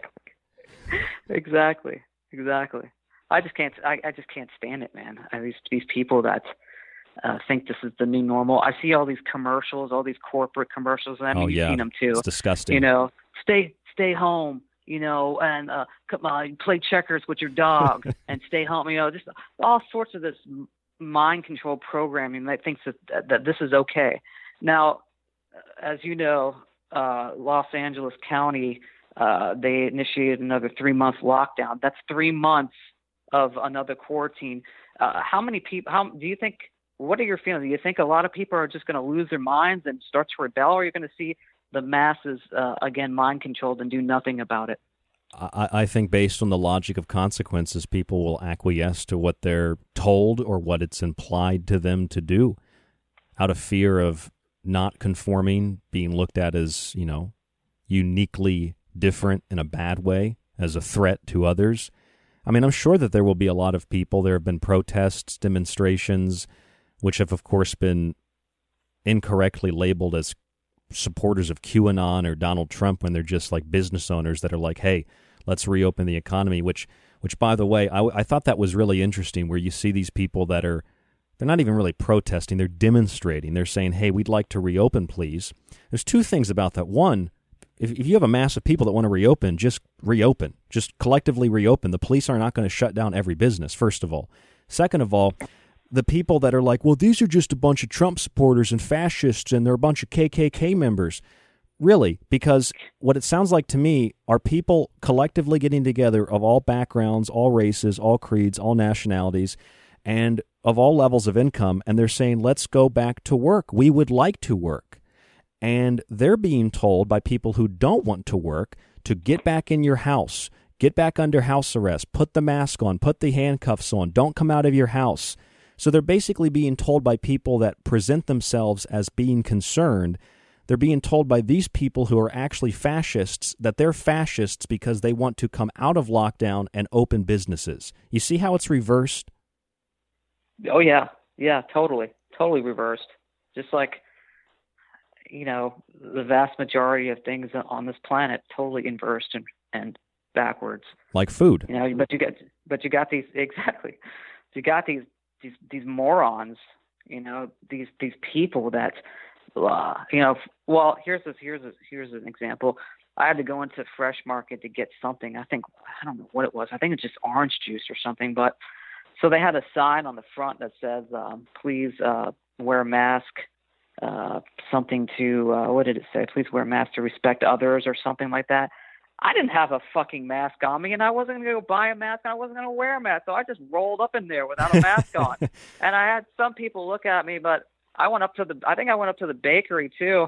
[LAUGHS] exactly, exactly. I just can't. I, I just can't stand it, man. I, these these people that uh, think this is the new normal. I see all these commercials, all these corporate commercials. And I mean, Oh, yeah. you've seen them too. It's disgusting. You know, stay stay home. You know, and uh, come play checkers with your dog [LAUGHS] and stay home. You know, just all sorts of this mind control programming that thinks that that, that this is okay. Now, as you know, uh, Los Angeles County, uh, they initiated another three month lockdown. That's three months of another quarantine. Uh, how many people? How do you think? What are your feelings? Do you think a lot of people are just going to lose their minds and start to rebel, or are you going to see the masses uh, again mind controlled and do nothing about it? I, I think based on the logic of consequences, people will acquiesce to what they're told or what it's implied to them to do out of fear of not conforming, being looked at as, you know, uniquely different in a bad way, as a threat to others. I mean, I'm sure that there will be a lot of people. There have been protests, demonstrations, which have, of course, been incorrectly labeled as supporters of QAnon or Donald Trump when they're just like business owners that are like, hey, let's reopen the economy. Which, which by the way, I, I thought that was really interesting where you see these people that are, they're not even really protesting, they're demonstrating. They're saying, hey, we'd like to reopen, please. There's two things about that. One, if, if you have a mass of people that want to reopen, just reopen. Just collectively reopen. The police are not going to shut down every business, first of all. Second of all, the people that are like, well, these are just a bunch of Trump supporters and fascists and they're a bunch of KKK members. Really, because what it sounds like to me are people collectively getting together of all backgrounds, all races, all creeds, all nationalities, and of all levels of income, and they're saying, let's go back to work. We would like to work. And they're being told by people who don't want to work to get back in your house, get back under house arrest, put the mask on, put the handcuffs on, don't come out of your house. So they're basically being told by people that present themselves as being concerned. They're being told by these people who are actually fascists that they're fascists because they want to come out of lockdown and open businesses. You see how it's reversed? Oh yeah, yeah, totally, totally reversed. Just like you know, the vast majority of things on this planet totally inversed and and backwards. Like food. You know, but you got but you got these [LAUGHS] exactly. You got these these these morons. You know, these these people that, uh, you know. Well, here's this here's a, here's an example. I had to go into Fresh Market to get something. I think I don't know what it was. I think it's just orange juice or something. But so they had a sign on the front that says, um, "Please uh, wear a mask." Uh, something to uh, what did it say? Please wear a mask to respect others or something like that. I didn't have a fucking mask on me, and I wasn't going to go buy a mask, and I wasn't going to wear a mask, so I just rolled up in there without a mask on. [LAUGHS] And I had some people look at me, but I went up to the, I think I went up to the bakery too,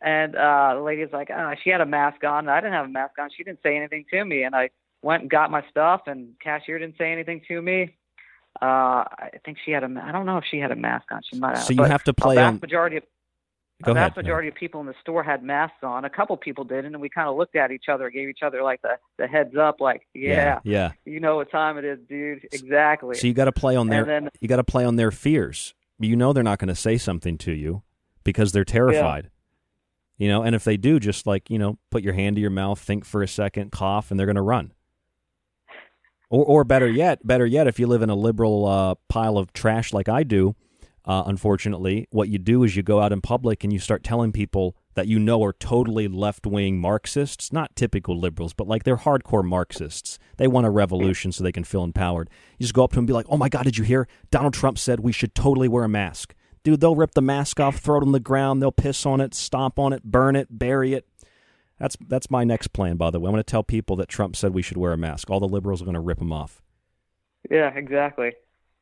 and uh, the lady's like, oh, she had a mask on. I didn't have a mask on. She didn't say anything to me, and I went and got my stuff, and cashier didn't say anything to me. Uh, I think she had a, I don't know if she had a mask on. She might have. So you have to a play vast on- majority of Go a vast ahead. majority of people in the store had masks on. A couple people didn't, and we kind of looked at each other, gave each other like the the heads up, like, yeah, Yeah. you know what time it is, dude. Exactly. So you got to play on their then- you got to play on their fears. You know they're not going to say something to you because they're terrified. You know, and if they do, just like you know, put your hand to your mouth, think for a second, cough, and they're going to run. Or, or better yet, better yet, if you live in a liberal uh, pile of trash like I do, uh, unfortunately, what you do is you go out in public and you start telling people that you know are totally left wing Marxists, not typical liberals, but like they're hardcore Marxists. They want a revolution so they can feel empowered. You just go up to them and be like, oh my God, did you hear? Donald Trump said we should totally wear a mask. Dude, they'll rip the mask off, throw it on the ground, they'll piss on it, stomp on it, burn it, bury it. That's that's my next plan, by the way. I'm going to tell people that Trump said we should wear a mask. All the liberals are going to rip them off. Yeah, exactly,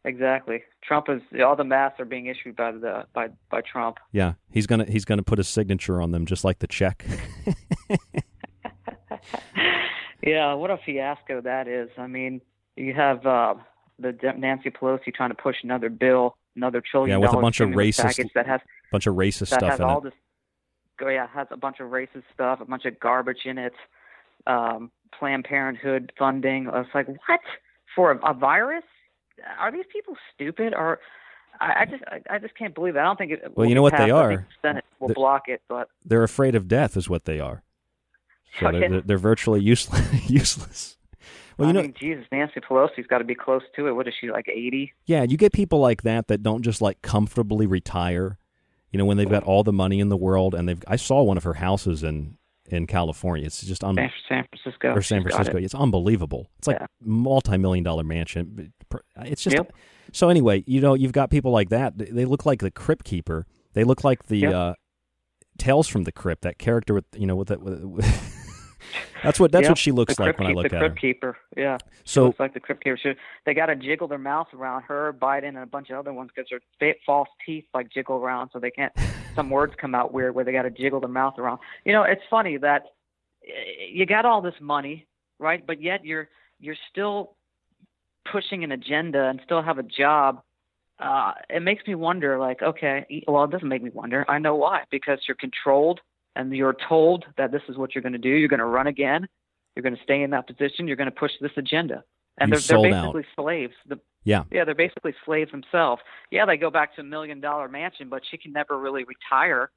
exactly. Trump is all the masks are being issued by the by by Trump. Yeah, he's gonna he's gonna put his signature on them, just like the check. [LAUGHS] Yeah, what a fiasco that is. I mean, you have uh, the Nancy Pelosi trying to push another bill, another trillion Yeah, with a bunch of racist that has bunch of racist that stuff has in all it. this. oh, Yeah, has a bunch of racist stuff, a bunch of garbage in it. Um, Planned Parenthood funding. I was like, what for a, a virus? Are these people stupid? Or I, I just, I, I just can't believe it. I don't think it. Well, will you know what they passed. I think are? Senate will The- block it, but They're afraid of death, is what they are. So Okay. they're, they're, they're virtually useless. [LAUGHS] useless. Well, you I know, mean, Jesus, Nancy Pelosi's got to be close to it. What is she like, eighty? yeah, you get people like that that don't just like comfortably retire. You know, when they've mm-hmm. got all the money in the world, and they've. I saw one of her houses in in California. It's just un- San, Francisco or San Francisco. it. It's unbelievable. It's like Yeah. multi-million dollar mansion. It's just Yep. so. Anyway, you know, you've got people like that. They- look like the Crypt Keeper. They look like the Yep. uh, Tales from the Crypt. That character with you know with that. With, that's what that's what she looks like when I look the at her. Crypt Keeper. Yeah. She So- looks like the Crypt Keeper. She, they got to jiggle their mouth around her, Biden, and a bunch of other ones because their fa- false teeth like jiggle around, so they can't. Some words come out weird where they got to jiggle their mouth around. You know, it's funny that eh, you got all this money, right? But yet you're you're still pushing an agenda and still have a job. Uh, it makes me wonder, like, okay, well, it doesn't make me wonder. I know why. Because you're controlled and you're told that this is what you're going to do. You're going to run again. You're going to stay in that position. You're going to push this agenda. And they're, they're sold out. basically slaves. The, Yeah. yeah, they're basically slaves themselves. Yeah, they go back to a million dollar mansion, but she can never really retire.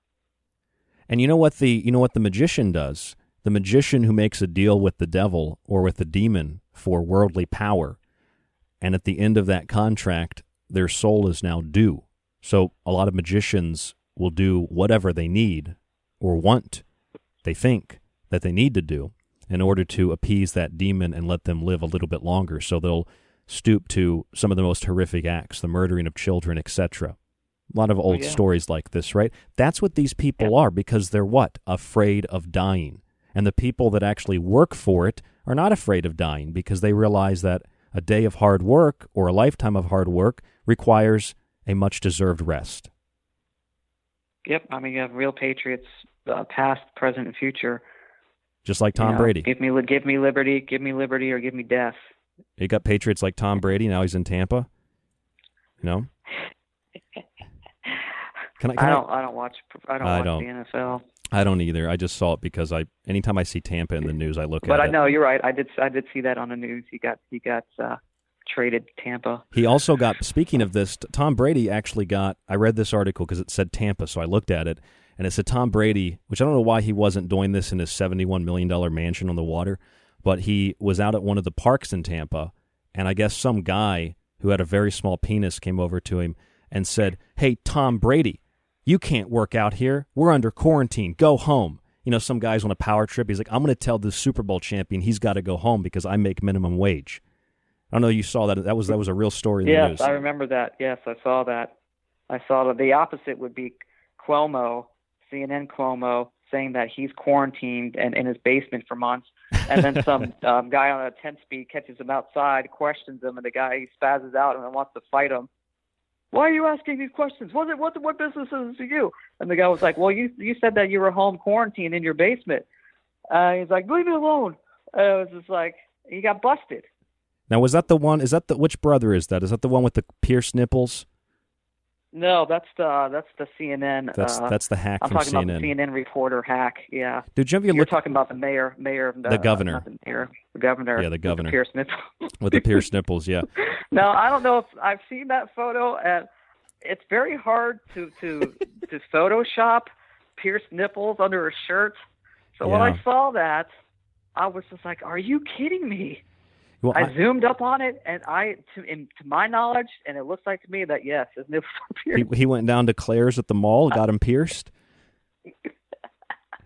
And you know what the you know what the magician does? The magician who makes a deal with the devil or with the demon for worldly power, and at the end of that contract, their soul is now due. So a lot of magicians will do whatever they need or want, they think that they need to do in order to appease that demon and let them live a little bit longer. So they'll stoop to some of the most horrific acts, the murdering of children, etc. A lot of oh, old yeah. stories like this, right? That's what these people are because they're what? Afraid of dying. And the people that actually work for it are not afraid of dying because they realize that a day of hard work or a lifetime of hard work requires a much deserved rest. Yep, I mean you have real patriots, uh, past, present, and future. Just like Tom You know, Brady. Give me, give me liberty, give me liberty, or give me death. You got Patriots like Tom Brady, now he's in Tampa. You know? Can [LAUGHS] I, can I don't, I don't watch, I don't I watch don't. the NFL. I don't either. I just saw it because I anytime I see Tampa in the news, I look But at But I it. know you're right. I did, I did see that on the news. He got, he got uh, traded to Tampa. He also got, speaking of this, Tom Brady actually got, I read this article because it said Tampa, so I looked at it, and it said Tom Brady, which I don't know why he wasn't doing this in his $71 million mansion on the water, but he was out at one of the parks in Tampa, and I guess some guy who had a very small penis came over to him and said, Hey, Tom Brady, you can't work out here. We're under quarantine. Go home. You know, some guys on a power trip, he's like, I'm going to tell the Super Bowl champion he's got to go home because I make minimum wage. I don't know. You saw that. That was that was a real story in the Yes. I remember that. Yes, I saw that. I saw that. The opposite would be Cuomo, CNN Cuomo, saying that he's quarantined and in his basement for months, and then some [LAUGHS] um, guy on a 10 speed catches him outside, questions him, and the guy he spazzes out and wants to fight him. Why are you asking these questions? What what what business is it to you? And the guy was like, Well, you you said that you were home quarantined in your basement. Uh, he's like, Leave me alone. Uh, it was just like he got busted. Now, was that the one? Is that the which brother is that? Is that the one with the pierced nipples? No, that's the that's the CNN. That's- uh, that's the hack I'm from talking about the CNN. CNN reporter hack. Yeah. Did you ever You're look talking about the mayor, mayor of The governor. the mayor, the governor. Yeah, the with governor. Pierce with the pierced [LAUGHS] nipples? Yeah. no, I don't know if I've seen that photo, and it's very hard to to to Photoshop pierced nipples under a shirt. So when I saw that, I was just like, "Are you kidding me?" Well, I, I- zoomed up on it, and I, to, in, to my knowledge, and it looks like to me that yes, his nipples [LAUGHS] are pierced. He, he went down to Claire's at the mall, got him pierced.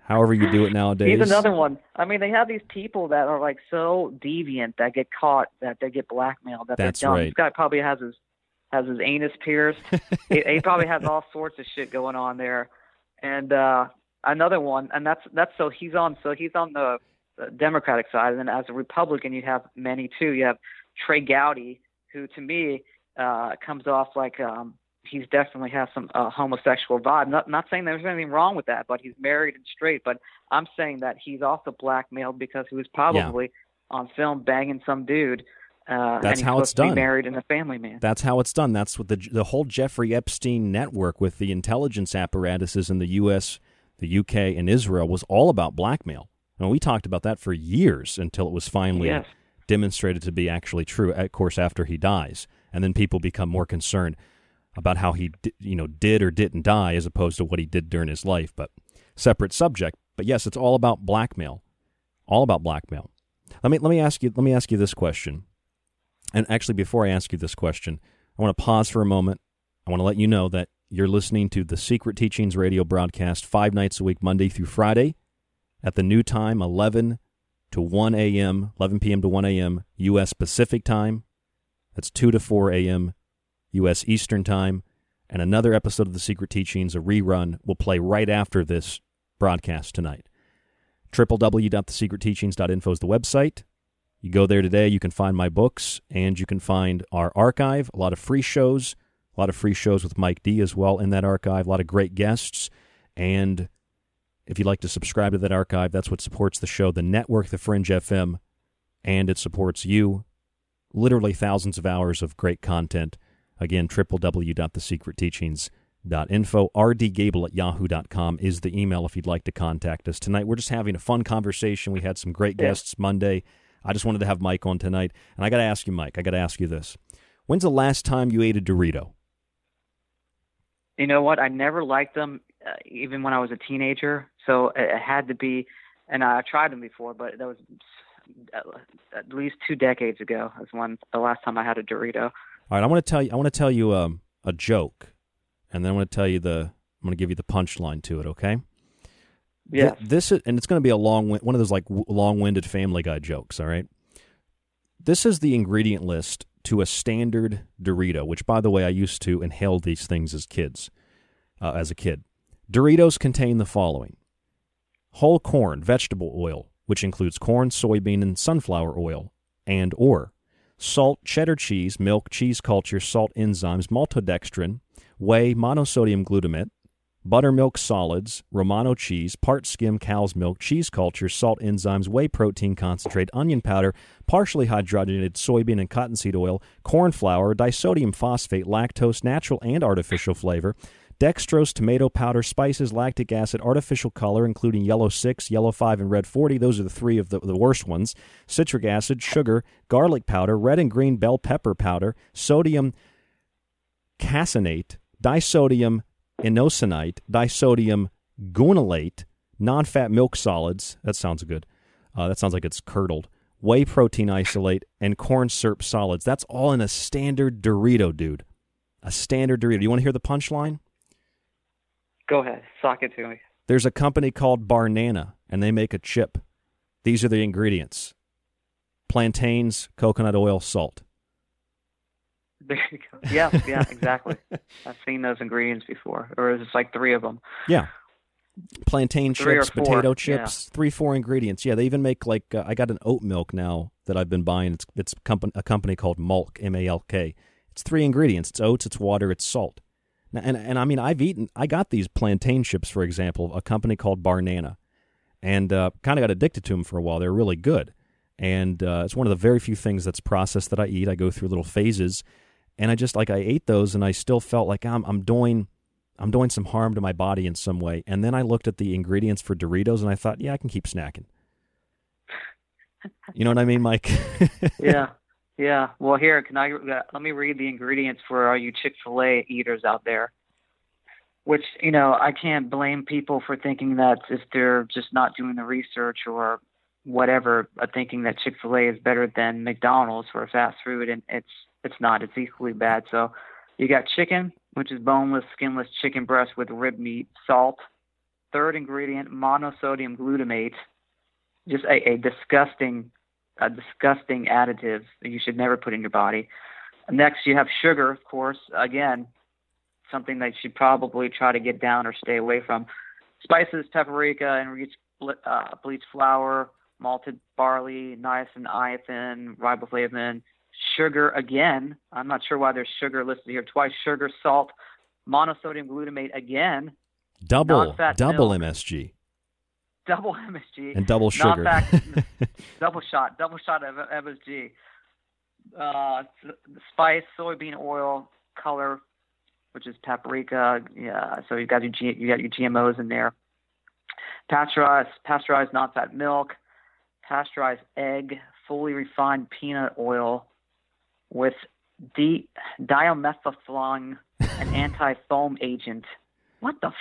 However you do it nowadays. He's another one. I mean, they have these people that are like so deviant that get caught, that they get blackmailed, that That's they're dumb. right. This guy probably has his has his anus pierced. [LAUGHS] he, he probably has all sorts of shit going on there. And uh another one, and that's that's so he's on so he's on the Democratic side, and then as a Republican, you have many too. You have Trey Gowdy, who to me uh comes off like um he's definitely has some uh, homosexual vibe. Not not saying there's anything wrong with that, but he's married and straight. But I'm saying that he's also blackmailed because he was probably on film banging some dude. Uh, That's and how it's supposed to be done. married and a family man. That's how it's done. That's what the the whole Jeffrey Epstein network with the intelligence apparatuses in the U.S., the UK, and Israel was all about blackmail. And we talked about that for years until it was finally Yes. demonstrated to be actually true. Of course, after he dies, and then people become more concerned about how he you know did or didn't die as opposed to what he did during his life. But separate subject. But yes, it's all about blackmail. All about blackmail. Let me let me ask you let me ask you this question. And actually, before I ask you this question, I want to pause for a moment. I want to let you know that you're listening to the Secret Teachings radio broadcast five nights a week, Monday through Friday, at the new time, 11 to 1 a.m., 11 p.m. to 1 a.m. U.S. Pacific time. That's 2 to 4 a.m. U.S. Eastern time. And another episode of the Secret Teachings, a rerun, will play right after this broadcast tonight. www.thesecretteachings.info is the website. You go there today, you can find my books, and you can find our archive, a lot of free shows, a lot of free shows with Mike D as well in that archive, a lot of great guests. And if you'd like to subscribe to that archive, that's what supports the show, the network, the Fringe FM, and it supports you. Literally thousands of hours of great content. Again, www.thesecretteachings.info. rdgable at yahoo.com is the email if you'd like to contact us. Tonight, we're just having a fun conversation. We had some great guests Monday. I just wanted to have Mike on tonight. And I got to ask you, Mike, I got to ask you this. When's the last time you ate a Dorito? You know what? I never liked them, uh, even when I was a teenager. So it, it had to be, and I tried them before, but that was at, least two decades ago. Is when the last time I had a Dorito. All right, I want to tell you. I want to tell you um, a joke, and then I want to tell you the. I'm going to give you the punchline to it. Okay. Yeah. This is, and it's going to be a long, one of those like w- long-winded Family Guy jokes. All right. This is the ingredient list to a standard Dorito, which, by the way, I used to inhale these things as kids. Uh, as a kid, Doritos contain the following: whole corn, vegetable oil, which includes corn, soybean, and sunflower oil, and or salt, cheddar cheese, milk, cheese culture, salt enzymes, maltodextrin, whey, monosodium glutamate, buttermilk solids, Romano cheese, part skim cow's milk, cheese culture, salt enzymes, whey protein concentrate, onion powder, partially hydrogenated soybean and cottonseed oil, corn flour, disodium phosphate, lactose, natural and artificial flavor, dextrose, tomato powder, spices, lactic acid, artificial color, including yellow 6, yellow 5, and red 40. Those are the three of the, the worst ones. Citric acid, sugar, garlic powder, red and green bell pepper powder, sodium caseinate, disodium inosinate, disodium guanylate, non-fat milk solids. That sounds good. Uh, that sounds like it's curdled. Whey protein isolate and corn syrup solids. That's all in a standard Dorito, dude. A standard Dorito. You want to hear the punchline? Go ahead, sock it to me. There's a company called Barnana, and they make a chip. These are the ingredients: plantains, coconut oil, salt. There you go. Yeah, yeah, exactly. [LAUGHS] I've seen those ingredients before, or it's like three of them. Yeah. Plantain Three chips, potato yeah. chips, three, four ingredients. Yeah, they even make like uh, I got an oat milk now that I've been buying. It's it's company, a company called Malk, M A L K. It's three ingredients. It's oats, it's water, it's salt. And and I mean I've eaten. I got these plantain chips, for example, a company called Barnana, and uh, kind of got addicted to them for a while. They're really good, and uh, it's one of the very few things that's processed that I eat. I go through little phases, and I just like I ate those, and I still felt like I'm I'm doing. I'm doing some harm to my body in some way. And then I looked at the ingredients for Doritos and I thought, yeah, I can keep snacking. You know what I mean, Mike? yeah, yeah. Well, here, can I uh, let me read the ingredients for all you Chick Fil A eaters out there. Which you know, I can't blame people for thinking that if they're just not doing the research or whatever, uh, thinking that Chick Fil A is better than McDonald's for fast food, and it's it's not. It's equally bad. So, you got chicken, which is boneless, skinless chicken breast with rib meat, salt. Third ingredient, monosodium glutamate, just a, a disgusting, a disgusting additive that you should never put in your body. Next, you have sugar, of course. Again, something that you should probably try to get down or stay away from. Spices, paprika, and uh, bleached flour, malted barley, niacin, iothin, riboflavin. Sugar again. I'm not sure why there's sugar listed here twice. Sugar, salt, monosodium glutamate again. Double, double milk. MSG. Double [LAUGHS] MSG And double sugar. Non-fat, [LAUGHS] double shot, double shot of MSG. Uh, spice, soybean oil, color, which is paprika. Yeah, so you got your G, you got your GMOs in there. Pasteurized, pasteurized non-fat milk, pasteurized egg, fully refined peanut oil, with D, dimethyl an [LAUGHS] anti-foam agent. What the? F-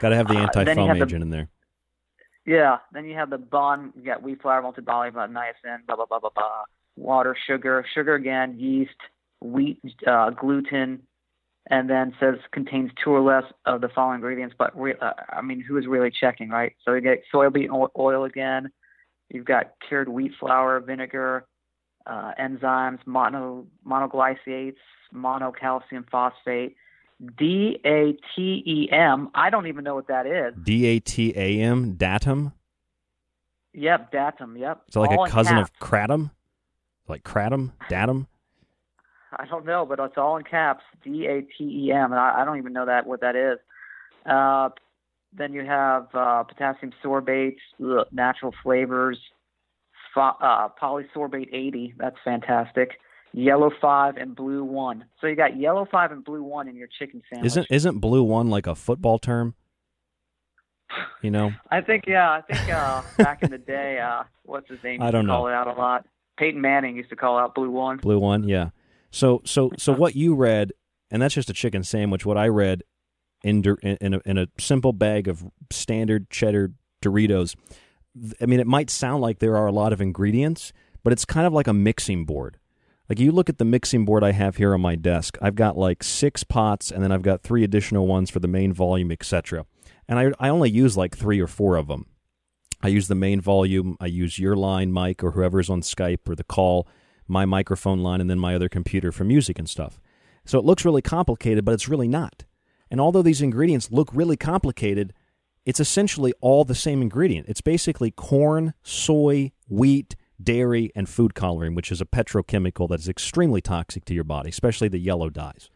Got to have the Uh, anti-foam the- agent in there. Yeah. Then you have the bun. You got wheat flour, malted barley, niacin, blah blah blah blah blah. Water, sugar, sugar again, yeast, wheat, uh, gluten, and then says contains two or less of the following ingredients. But re- uh, I mean, who is really checking, right? So you get soybean oil again. You've got cured wheat flour, vinegar, uh, enzymes, mono monoglycerides, monocalcium phosphate, D A T E M. I don't even know what that is. D A T A M, datum. Yep, datum. Yep. It like All a cousin of kratom? Like kratom, datum. I don't know, but it's all in caps. D A T E M, and I, I don't even know that what that is. Uh, then you have uh, potassium sorbates, natural flavors, pho- uh, polysorbate 80. That's fantastic. Yellow five and blue one. So you got yellow five and blue one in your chicken sandwich. Isn't isn't blue one like a football term? You know, [LAUGHS] I think yeah. I think uh, back in the day, uh, what's his name? I don't to call it out a lot. Peyton Manning used to call out blue one. blue one, yeah. So so so [LAUGHS] what you read, and that's just a chicken sandwich. What I read in in in a, in a simple bag of standard cheddar Doritos. I mean, it might sound like there are a lot of ingredients, but it's kind of like a mixing board. Like you look at the mixing board I have here on my desk. I've got like six pots, and then I've got three additional ones for the main volume, etc. And I I only use like three or four of them. I use the main volume. I use your line, Mike, or whoever's on Skype or the call, my microphone line, and then my other computer for music and stuff. So it looks really complicated, but it's really not. And although these ingredients look really complicated, it's essentially all the same ingredient. It's basically corn, soy, wheat, dairy, and food coloring, which is a petrochemical that is extremely toxic to your body, especially the yellow dyes.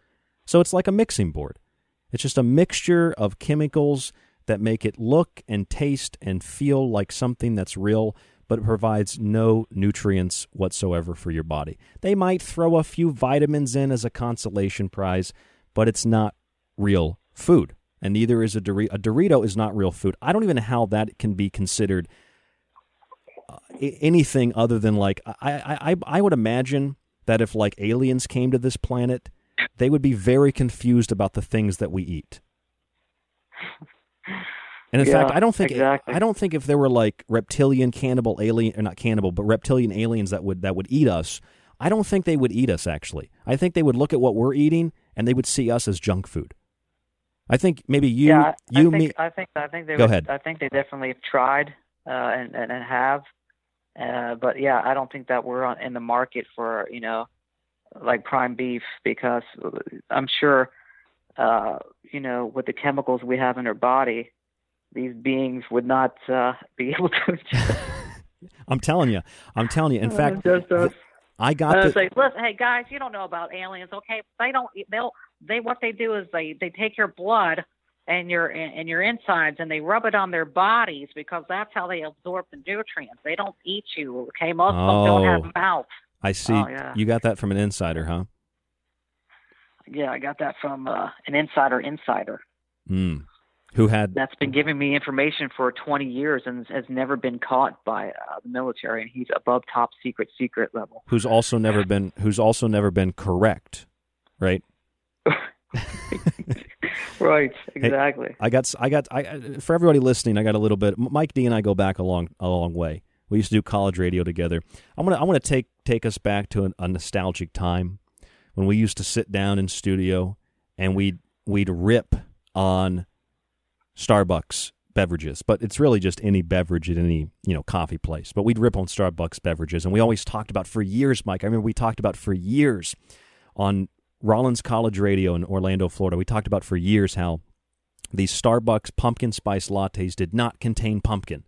So it's like a mixing board. It's just a mixture of chemicals that make it look and taste and feel like something that's real, but provides no nutrients whatsoever for your body. They might throw a few vitamins in as a consolation prize, but it's not real food. And neither is a Dorito. A Dorito is not real food. I don't even know how that can be considered anything other than like I, I I would imagine that if like aliens came to this planet, they would be very confused about the things that we eat. And in Yeah, fact, I don't think exactly. I don't think if there were like reptilian cannibal alien or not cannibal, but reptilian aliens that would that would eat us, I don't think they would eat us actually. I think they would look at what we're eating and they would see us as junk food. I think maybe you yeah, I, you I think, me I think I think they Go would, ahead. I think they definitely have tried uh, and, and and have, uh, but yeah, I don't think that we're on, in the market for you know like prime beef because I'm sure uh, you know with the chemicals we have in our body, these beings would not uh, be [LAUGHS] able to. [LAUGHS] I'm telling you. I'm telling you. In Uh, fact, just us. th- I got Uh, the, like, listen, hey guys, you don't know about aliens, okay? They don't. They'll. They what they do is they they take your blood and your and your insides and they rub it on their bodies because that's how they absorb the nutrients. They don't eat you, okay? Most of them don't Oh. have mouths. I see. Oh, yeah. You got that from an insider, huh? Yeah, I got that from uh, an insider insider Hmm. Who had that's been giving me information for 20 years and has never been caught by uh, the military, and he's above top secret secret level. who's also never been who's also never been correct, right? [LAUGHS] Right, Hey, exactly. I got I got I I- for everybody listening, I got a little bit. Mike D and I go back a long a long way. We used to do college radio together. I'm gonna I'm gonna take take us back to an, a nostalgic time when we used to sit down in studio and we'd we'd rip on Starbucks beverages, but it's really just any beverage at any you know coffee place. But we'd rip on Starbucks beverages, and we always talked about for years, Mike. I remember we talked about for years on Rollins College Radio in Orlando, Florida. We talked about for years how these Starbucks pumpkin spice lattes did not contain pumpkin.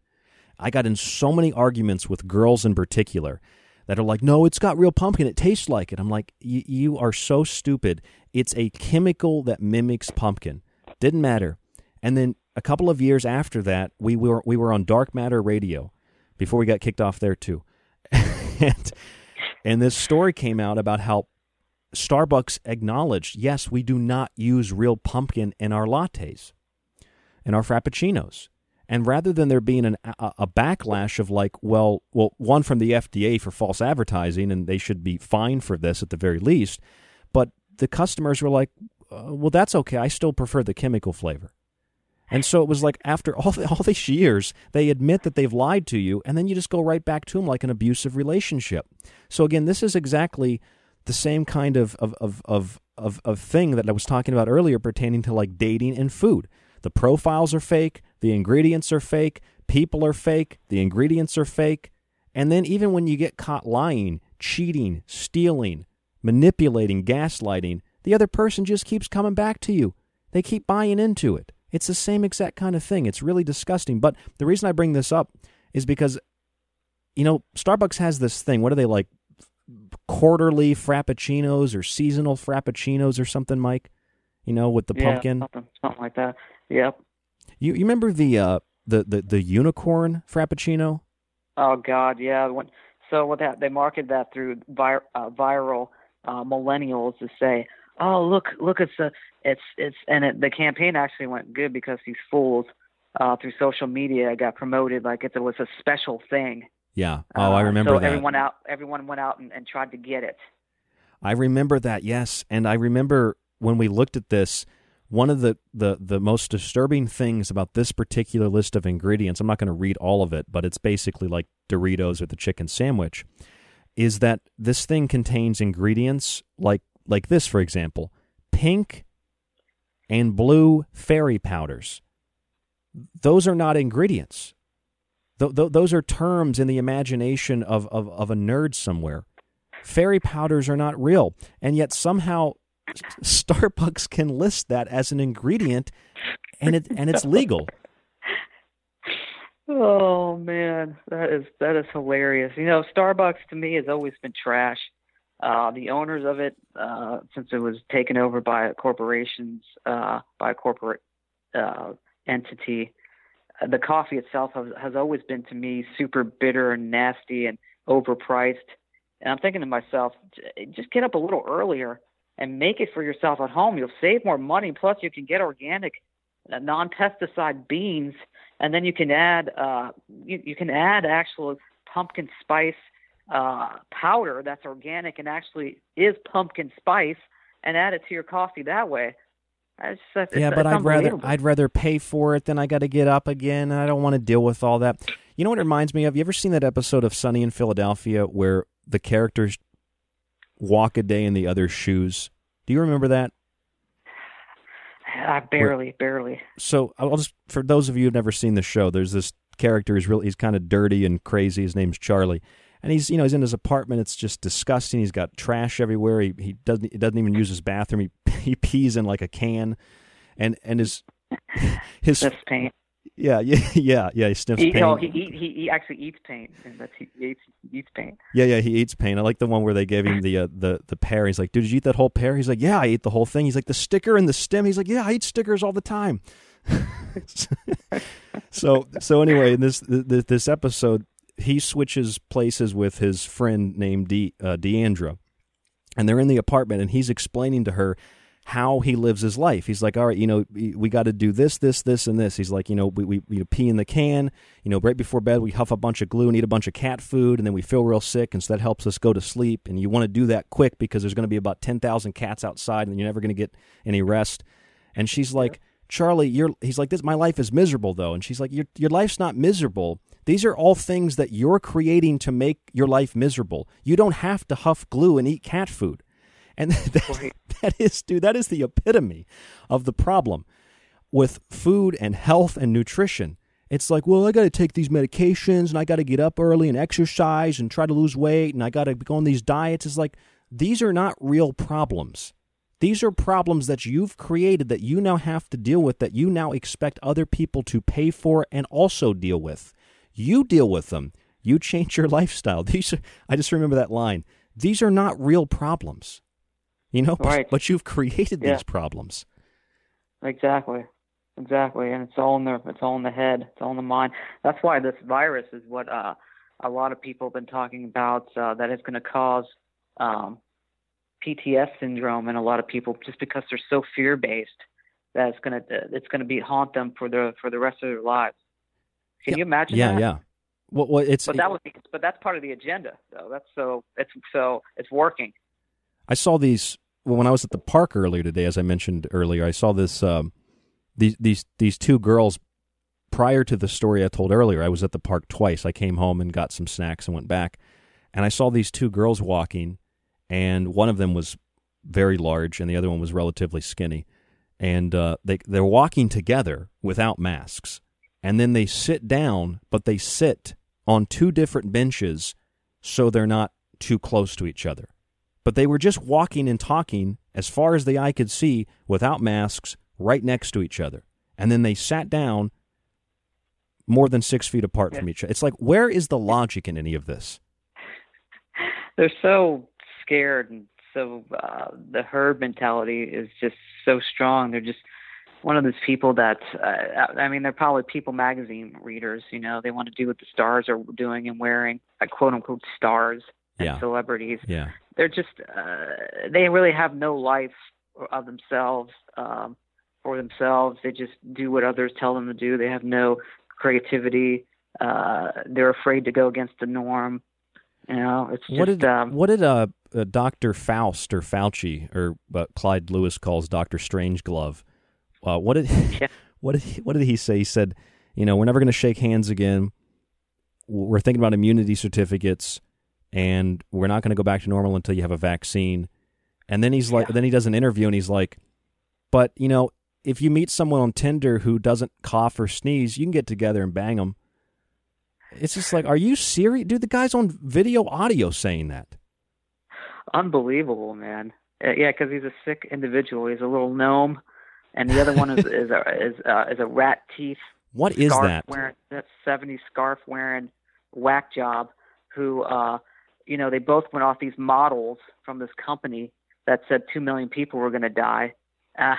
I got in so many arguments with girls in particular that are like, no, it's got real pumpkin. It tastes like it. I'm like, "Y- you are so stupid. It's a chemical that mimics pumpkin. Didn't matter. And then a couple of years after that, we were we were on Dark Matter Radio before we got kicked off there too, [LAUGHS] and and this story came out about how Starbucks acknowledged, yes, we do not use real pumpkin in our lattes, in our frappuccinos. And rather than there being an, a, a, backlash of like, well, well, one from the FDA for false advertising, and they should be fined for this at the very least, but the customers were like, uh, well, that's okay. I still prefer the chemical flavor. And so it was like after all [LAUGHS] all these years, they admit that they've lied to you, and then you just go right back to them like an abusive relationship. So again, this is exactly the same kind of of of of of, of thing that I was talking about earlier pertaining to like dating and food. The profiles are fake, the ingredients are fake, people are fake, the ingredients are fake. And then even when you get caught lying, cheating, stealing, manipulating, gaslighting, the other person just keeps coming back to you. They keep buying into it. It's the same exact kind of thing. It's really disgusting. But the reason I bring this up is because, you know, Starbucks has this thing. What are they like? Quarterly frappuccinos or seasonal frappuccinos or something, Mike? You know, with the yeah, pumpkin? Something, something like that. Yep. You, you remember the, uh, the, the, the unicorn frappuccino? Oh, God, yeah. When, so what that they marketed that through vir, uh, viral uh, millennials to say, "Oh, look, look, it's a, it's, it's," and it, the campaign actually went good because these fools uh, through social media got promoted like if it was a special thing. Yeah. Oh, I Uh, remember so that. everyone out, everyone went out and, and tried to get it. I remember that, yes. And I remember when we looked at this, one of the, the, the most disturbing things about this particular list of ingredients, I'm not going to read all of it, but it's basically like Doritos or the chicken sandwich, is that this thing contains ingredients like like this, for example, pink and blue fairy powders. Those are not ingredients. Th- th- those are terms in the imagination of, of, of a nerd somewhere. Fairy powders are not real. And yet somehow Starbucks can list that as an ingredient and it and it's legal. [LAUGHS] Oh man, that is that is hilarious. You know, Starbucks to me has always been trash. Uh, the owners of it, uh, since it was taken over by corporations, uh, by a corporate uh, entity, the coffee itself has, has always been to me super bitter and nasty and overpriced. And I'm thinking to myself, just get up a little earlier and make it for yourself at home. You'll save more money. Plus, you can get organic, uh, non-pesticide beans, and then you can add uh, you, you can add actual pumpkin spice uh, powder that's organic and actually is pumpkin spice, and add it to your coffee that way. It's, it's, yeah, but I'd rather. I'd rather pay for it than I got to get up again, and I don't want to deal with all that. You know what it reminds me of? You ever seen that episode of Sunny in Philadelphia where the characters walk a day in the other's shoes? Do you remember that? I barely, barely. So I'll just for those of you who've never seen the show, there's this character who's really he's kind of dirty and crazy. His name's Charlie, and he's you know he's in his apartment. It's just disgusting. He's got trash everywhere. He he doesn't he doesn't even use his bathroom. He [LAUGHS] he pees in like a can, and and his [LAUGHS] his Sniffs paint. yeah yeah [LAUGHS] yeah yeah he sniffs He, paint. no, he, he he he actually eats paint, that's he eats he eats paint. Yeah, yeah, he eats paint. I like the one where they gave him the uh, the the pear. He's like, "Dude, did you eat that whole pear?" He's like, "Yeah, I ate the whole thing." He's like, "The sticker and the stem." He's like, "Yeah, I eat stickers all the time." so so anyway, in this this, this episode, he switches places with his friend named De, uh, Deandra, and they're in the apartment, and he's explaining to her how he lives his life. He's like, all right, you know, we, got to do this, this, this, and this. He's like, you know, we, we you know, pee in the can. You know, right before bed, we huff a bunch of glue and eat a bunch of cat food, and then we feel real sick, and so that helps us go to sleep. And you want to do that quick because there's going to be about ten thousand cats outside, and you're never going to get any rest. And she's like, Charlie, you're. He's like, this. My life is miserable though, and she's like, your your life's not miserable. These are all things that you're creating to make your life miserable. You don't have to huff glue and eat cat food. And [LAUGHS] that, that is, dude, that is the epitome of the problem with food and health and nutrition. It's like, well, I got to take these medications and I got to get up early and exercise and try to lose weight and I got to go on these diets. It's like, these are not real problems. These are problems that you've created that you now have to deal with, that you now expect other people to pay for and also deal with. You deal with them. You change your [LAUGHS] lifestyle. These are, I just remember that line. These are not real problems. You know, Right. but you've created Yeah. these problems. Exactly. exactly, and it's all in the it's all in the head, it's all in the mind. That's why this virus is what uh, a lot of people have been talking about uh, that it's going to cause um, PTS syndrome in a lot of people just because they're so fear based that it's going to it's going to be haunt them for the for the rest of their lives. Can yeah. you imagine? Yeah, that? yeah. Well, well, it's but that was but that's part of the agenda though. That's so it's so it's working. I saw these when I was at the park earlier today, as I mentioned earlier. I saw this um, these these these two girls. Prior to the story I told earlier, I was at the park twice. I came home and got some snacks and went back, and I saw these two girls walking, and one of them was very large, and the other one was relatively skinny, and uh, they they're walking together without masks, and then they sit down, but they sit on two different benches, so they're not too close to each other but they were just walking and talking as far as the eye could see without masks right next to each other. And then they sat down more than six feet apart from each other. It's like, where is the logic in any of this? They're so scared and so uh, the herd mentality is just so strong. They're just one of those people that uh, I mean, they're probably People magazine readers. You know, they want to do what the stars are doing and wearing, like quote unquote stars and Yeah. celebrities. Yeah. They're just uh, they really have no life of themselves um, for themselves. They just do what others tell them to do. They have no creativity. Uh, they're afraid to go against the norm. You know, it's just what did um, what did uh, uh, Doctor Faust or Fauci or Clyde Lewis calls Doctor Strangeglove? Uh, what did [LAUGHS] what did he, what did he say? He said, you know, we're never going to shake hands again. We're thinking about immunity certificates, and we're not going to go back to normal until you have a vaccine. And then he's like, then he does an interview, and he's like, but you know, if you meet someone on Tinder who doesn't cough or sneeze, you can get together and bang them. It's just like, are you serious, dude? The guy's on video, audio saying that. unbelievable, man. Uh, yeah, because he's a sick individual. He's a little gnome, and the other one is [LAUGHS] is a is, uh, is a rat teeth. What is that? Wearing that seventy scarf wearing whack job, who uh, you know, they both went off these models from this company that said two million people were going to die. Uh,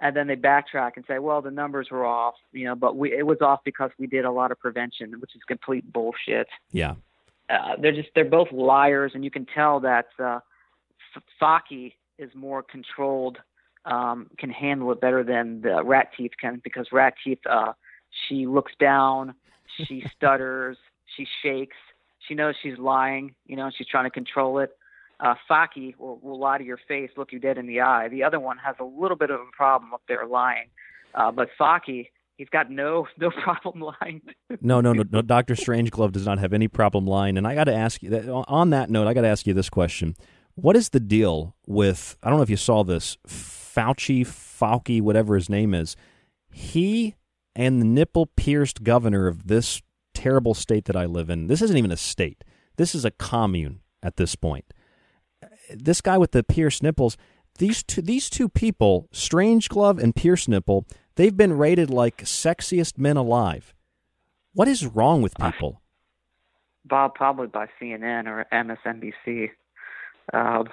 and then they backtrack and say, well, the numbers were off, you know, but we, it was off because we did a lot of prevention, which is complete bullshit Yeah. uh, they're just they're both liars, and you can tell that uh, F- Faki is more controlled, um, can handle it better than the Rat Teeth can because Rat Teeth uh, she looks down, she [LAUGHS] stutters, she shakes, she knows she's lying, you know, she's trying to control it. Uh, Faki will, will lie to your face, look you dead in the eye. The other one has a little bit of a problem up there lying, uh, but Faki he's got no [LAUGHS] no problem lying. No, no, no, no. Doctor Strangeglove does not have any problem lying. And I got to ask you that on that note, I got to ask you this question: What is the deal with? I don't know if you saw this. Fauci, Fauci, whatever his name is, he and the nipple pierced governor of this terrible state that I live in. This isn't even a state. This is a commune at this point. This guy with the pierced nipples. These two, these two people, Strangeglove and Pierce Nipple, they've been rated like sexiest men alive. What is wrong with uh, people? Bob probably by CNN or MSNBC. Um,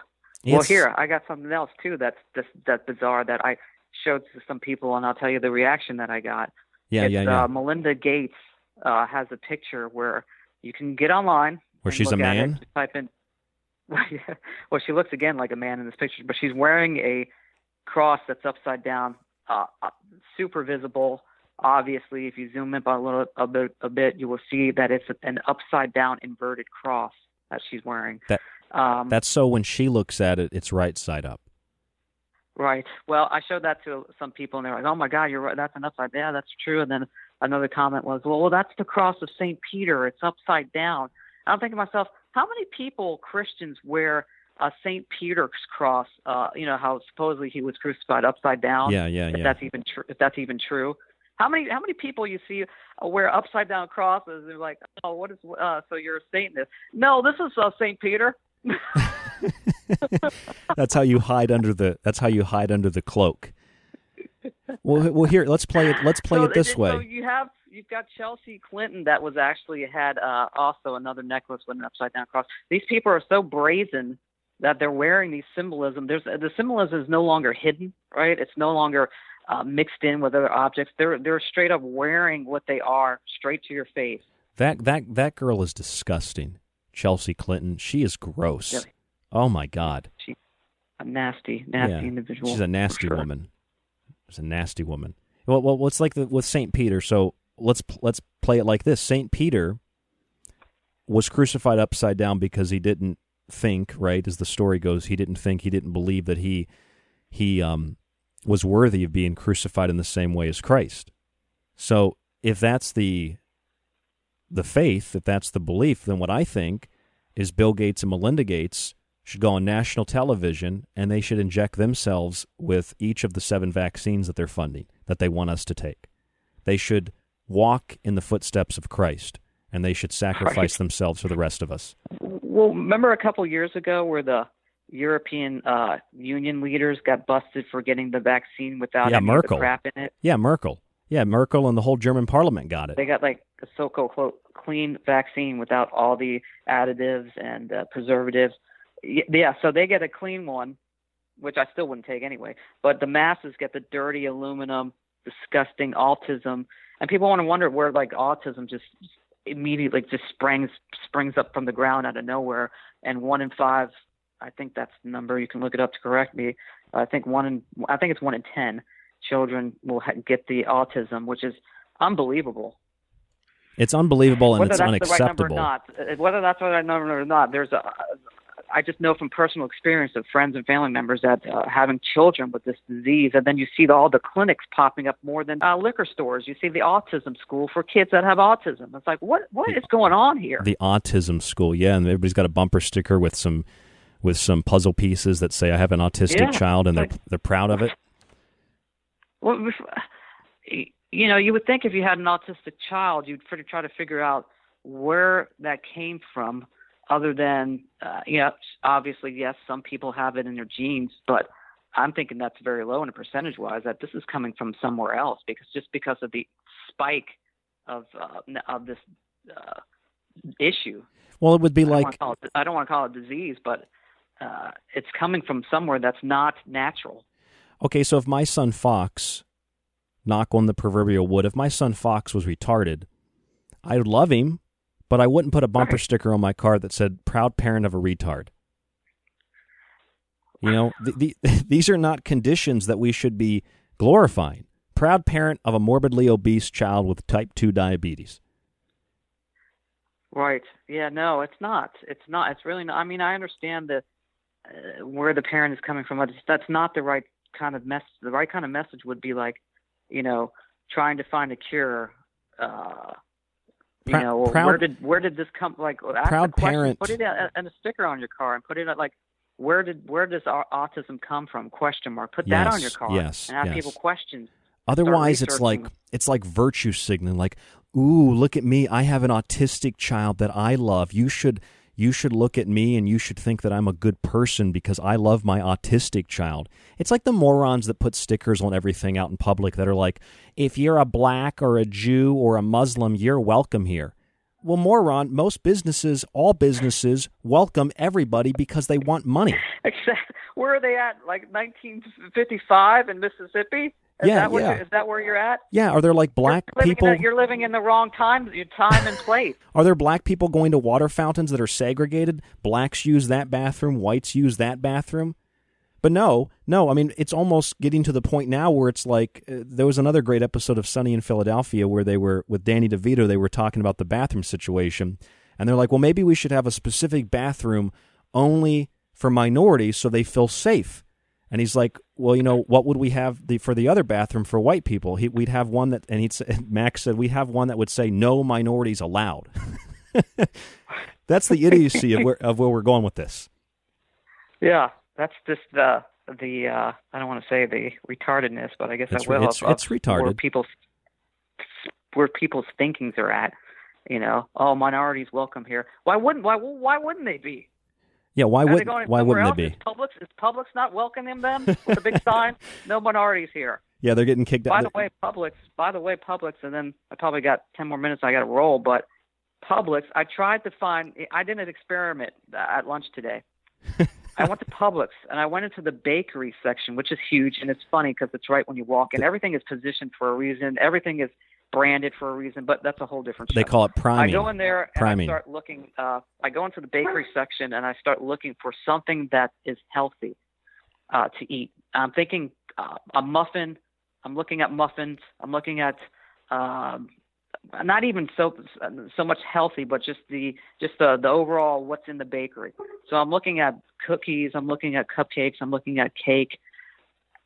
well, here I got something else too. That's that's that's bizarre that I showed to some people, and I'll tell you the reaction that I got. Yeah, it's, yeah, yeah. Uh, Melinda Gates uh, has a picture where you can get online Where she's a it. man? Just type in. [LAUGHS] Well, she looks again like a man in this picture, but she's wearing a cross that's upside down, uh, uh, super visible. Obviously, if you zoom in by a little a bit, a bit, you will see that it's an upside down inverted cross that she's wearing. That Um, that's so when she looks at it, it's right side up. Right. Well, I showed that to some people, and they're like, "Oh my God, you're right. That's an upside. Yeah, that's true." And then another comment was, "Well, well, that's the cross of Saint Peter. It's upside down." I'm thinking to myself, how many people Christians wear a Saint Peter's cross? Uh, you know how supposedly he was crucified upside down. Yeah, yeah, if yeah. That's even true. If that's even true. How many how many people you see uh, wear upside down crosses? They're like, "Oh, what is? Uh, so you're a Satanist?" No, this is uh, Saint Peter. [LAUGHS] That's how you hide under the. That's how you hide under the cloak. Well, well, here let's play it. Let's play so it this so way. you have you've got Chelsea Clinton that was actually had uh, also another necklace with an upside down cross. These people are so brazen that they're wearing these symbolism. There's the symbolism is no longer hidden, right? It's no longer uh, mixed in with other objects. They're they're straight up wearing what they are straight to your face. That that that girl is disgusting. Chelsea Clinton. She is gross. Oh my God. She's a nasty, nasty yeah. individual. She's a nasty sure. woman. She's a nasty woman. Well, well, it's like the, with Saint Peter. So let's let's play it like this. Saint Peter was crucified upside down because he didn't think right, as the story goes. He didn't think. He didn't believe that he he um was worthy of being crucified in the same way as Christ. So if that's the the faith, if that's the belief, then what I think is Bill Gates and Melinda Gates should go on national television and they should inject themselves with each of the seven vaccines that they're funding that they want us to take. They should walk in the footsteps of Christ and they should sacrifice Right. themselves for the rest of us. Well, remember a couple years ago where the European uh, Union leaders got busted for getting the vaccine without Yeah, Merkel. crap in it? Yeah, Merkel. Yeah, Merkel and the whole German parliament got it. They got like a so-called clean vaccine without all the additives and uh, preservatives. Yeah, so they get a clean one, which I still wouldn't take anyway. But the masses get the dirty aluminum, disgusting autism, and people want to wonder where like autism just immediately just springs springs up from the ground out of nowhere. And one in five, I think that's the number. You can look it up to correct me. I think one in I think it's one in ten children will ha- get the autism, which is unbelievable. It's unbelievable and whether it's that's unacceptable. the right number or not, uh, whether that's the right number or not, there's a. I just know from personal experience of friends and family members that uh, having children with this disease, and then you see all the clinics popping up more than uh, liquor stores. You see the autism school for kids that have autism. It's like, what what is going on here? The autism school, yeah, and everybody's got a bumper sticker with some with some puzzle pieces that say I have an autistic Yeah, child and they're like- they're proud of it. Well, you know, you would think if you had an autistic child, you'd try to figure out where that came from, other than, uh, you know, obviously, yes, some people have it in their genes, but I'm thinking that's very low in a percentage wise, that this is coming from somewhere else because just because of the spike of, uh, of this uh, issue. Well, it would be I don't like it- I don't want to call it disease, but uh, it's coming from somewhere that's not natural. Okay, so if my son Fox, knock on the proverbial wood, if my son Fox was retarded, I would love him, but I wouldn't put a bumper sticker on my car that said "proud parent of a retard." You know, the, the, [LAUGHS] these are not conditions that we should be glorifying. Proud parent of a morbidly obese child with type two diabetes. Right. Yeah. No, it's not. It's not. It's really not. I mean, I understand the uh, where the parent is coming from. but That's not the right kind of message. The right kind of message would be like, you know, trying to find a cure. Uh, you know, or proud- where did where did this come? Like, Proud question, parent- Put it a- and a sticker on your car, and put it at like, where did where does au- autism come from? Question mark. Put that on your car. yes, And ask yes. people questions. Otherwise, it's like it's like virtue signaling. Like, ooh, look at me! I have an autistic child that I love. You should you should look at me and you should think that I'm a good person because I love my autistic child. It's like the morons that put stickers on everything out in public that are like, if you're a black or a Jew or a Muslim, you're welcome here. Well, moron, most businesses, all businesses, welcome everybody because they want money. [LAUGHS] Except where are they at? Like 1955 in Mississippi? Is Yeah, that yeah. Is that where you're at? Yeah, are there like black You're people? you're living in the wrong time, your time and place. [LAUGHS] Are there black people going to water fountains that are segregated? Blacks use that bathroom, whites use that bathroom. But no, no, I mean, it's almost getting to the point now where it's like uh, there was another great episode of Sunny in Philadelphia where they were with Danny DeVito, they were talking about the bathroom situation. And they're like, well, maybe we should have a specific bathroom only for minorities so they feel safe. And he's like, well, you know, what would we have the, for the other bathroom for white people? He, we'd have one that, and he'd say, [LAUGHS] Max said, we'd have one that would say no minorities allowed. [LAUGHS] That's the idiocy of where, of where we're going with this. Yeah, that's just the the uh, I don't want to say the retardedness, but I guess It's I will. it's- of it's retarded. Where people's where people's thinkings are at. You know, oh, minorities welcome here. Why wouldn't why why wouldn't they be? Yeah, why would why wouldn't else? it be? Is Publix is Publix not welcoming them with a big [LAUGHS] sign? No minorities here. Yeah, they're getting kicked By out. By the way, Publix. By the way, Publix, and then I probably got ten more minutes. I got to roll, but Publix. I tried to find. I did an experiment at lunch today. [LAUGHS] I went to Publix and I went into the bakery section, which is huge, and it's funny because it's right when you walk in. Everything is positioned for a reason. Everything is branded for a reason, but that's a whole different. They show. call it priming. I go in there and Priming. I start looking. Uh, I go into the bakery section and I start looking for something that is healthy uh, to eat. I'm thinking uh, a muffin. I'm looking at muffins. I'm looking at um, not even so so much healthy, but just the just the the overall what's in the bakery. So I'm looking at cookies. I'm looking at cupcakes. I'm looking at cake,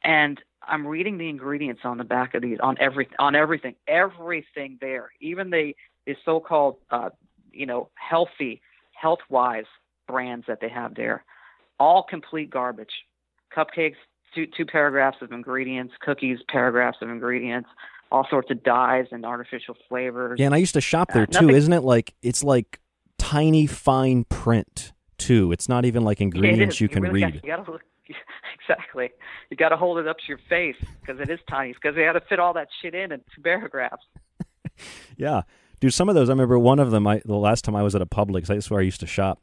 and I'm reading the ingredients on the back of these on every on everything everything there, even the the so-called uh, you know healthy health wise brands that they have there, all complete garbage. Cupcakes, two two paragraphs of ingredients. Cookies, paragraphs of ingredients. All sorts of dyes and artificial flavors. Yeah, and I used to shop there Uh, too. nothing- Isn't it like it's like tiny fine print too? It's not even like ingredients you can really read. Got, you [LAUGHS] exactly. You got to hold it up to your face because it is tiny. Because they had to fit all that shit in in two paragraphs. [LAUGHS] Yeah, dude. Some of those, I remember one of them. I the last time I was at a Publix, that's where I used to shop.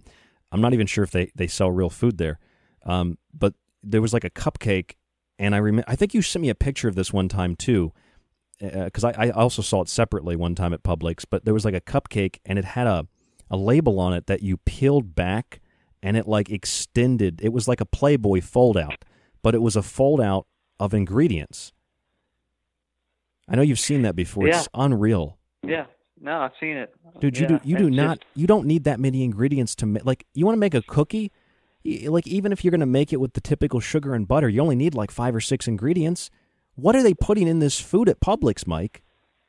I'm not even sure if they they sell real food there, um, but there was like a cupcake, and I remember. I think you sent me a picture of this one time too, because I, I also saw it separately one time at Publix. But there was like a cupcake, and it had a a label on it that you peeled back, and it like extended. It was like a Playboy fold out, but it was a fold out of ingredients. I know you've seen that before. It's unreal. Yeah. No, I've seen it. Dude, you Yeah, do you do it's not just- you don't need that many ingredients to make like you want to make a cookie, like even if you're going to make it with the typical sugar and butter, you only need like 5 or 6 ingredients. What are they putting in this food at Publix, Mike?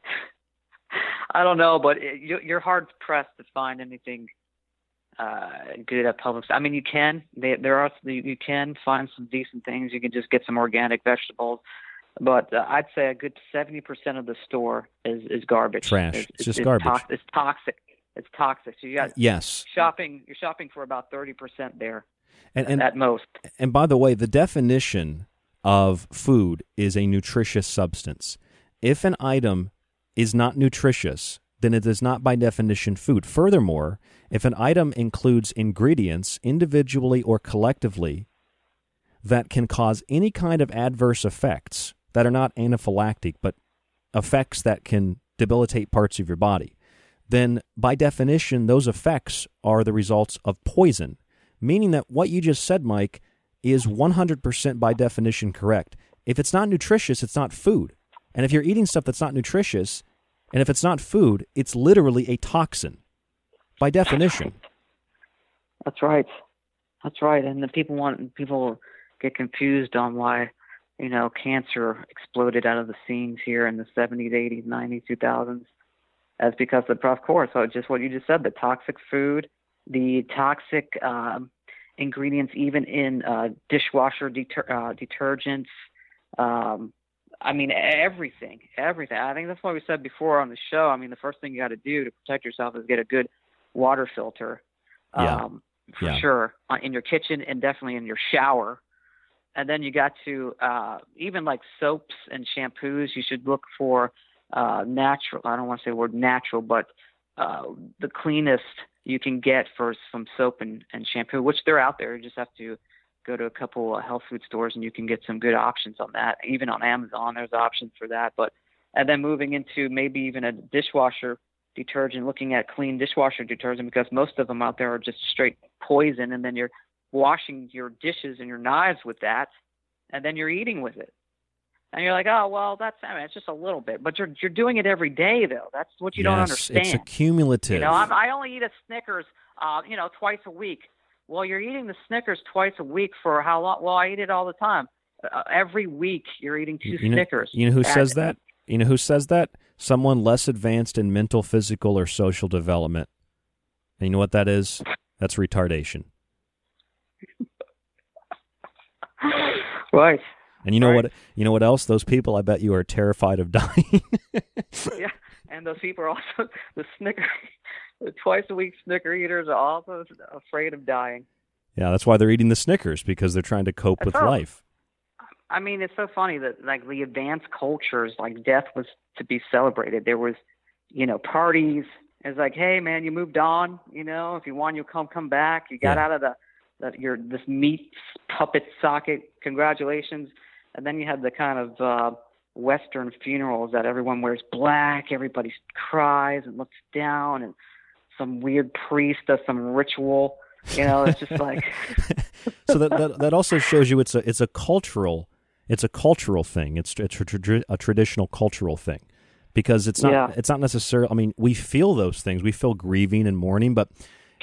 [LAUGHS] I don't know, but it, you're hard pressed to find anything uh, good at Publix. I mean, you can. They, there are you can find some decent things. You can just get some organic vegetables, but uh, I'd say a good seventy percent of the store is is garbage. Trash. It's just garbage. tox- it's toxic. It's toxic. So you got Yes. shopping. You're shopping for about thirty percent there And and at most. And by the way, the definition of food is a nutritious substance. If an item is not nutritious, then it is not by definition food. Furthermore, if an item includes ingredients individually or collectively that can cause any kind of adverse effects that are not anaphylactic, but effects that can debilitate parts of your body, then by definition, those effects are the results of poison. Meaning that what you just said, Mike, is 100% by definition correct. If it's not nutritious, it's not food. And if you're eating stuff that's not nutritious, and if it's not food, it's literally a toxin by definition. That's right. That's right. And the people want people get confused on why, you know, cancer exploded out of the scenes here in the 70s, 80s, 90s, 2000s. That's because of, of course, so just what you just said, the toxic food, the toxic um, ingredients, even in uh, dishwasher deter- uh, detergents. Um, I mean, everything, everything. I think that's why we said before on the show. I mean, the first thing you got to do to protect yourself is get a good water filter. Yeah. Um, for Yeah. sure uh, in your kitchen and definitely in your shower and then you got to uh even like soaps and shampoos you should look for uh natural i don't want to say the word natural but uh the cleanest you can get for some soap and, and shampoo which they're out there you just have to go to a couple of health food stores and you can get some good options on that even on amazon there's options for that but and then moving into maybe even a dishwasher detergent, looking at clean dishwasher detergent because most of them out there are just straight poison, and then you're washing your dishes and your knives with that, and then you're eating with it. And you're like, oh well, that's I mean, it's just a little bit, but you're you're doing it every day though. That's what you don't yes, understand. it's accumulative. You know, I'm, I only eat a Snickers, uh, you know, twice a week. Well, you're eating the Snickers twice a week for how long? Well, I eat it all the time. Uh, every week, you're eating two you know, Snickers. You know who says that? You know who says that? Someone less advanced in mental, physical, or social development. And you know what that is? That's retardation. Right. And you know what? You know what else? Those people, I bet you, are terrified of dying. [LAUGHS] yeah, and those people are also [LAUGHS] the Snicker, the twice a week Snicker eaters are also afraid of dying. yeah, that's why they're eating the Snickers because they're trying to cope with Oh. life. I mean, it's so funny that like the advanced cultures, like death was to be celebrated. There was, you know, parties. It's like, hey man, you moved on. You know, if you want, you come come back. You got Yeah. out of the that you're this meat puppet socket. Congratulations. And then you had the kind of uh, Western funerals that everyone wears black, everybody cries and looks down, and some weird priest does some ritual. You know, it's just like. [LAUGHS] so that, that that also shows you it's a it's a cultural it's a cultural thing. It's it's a, tra- a traditional cultural thing because it's not Yeah. it's not necessarily. I mean, we feel those things. We feel grieving and mourning, but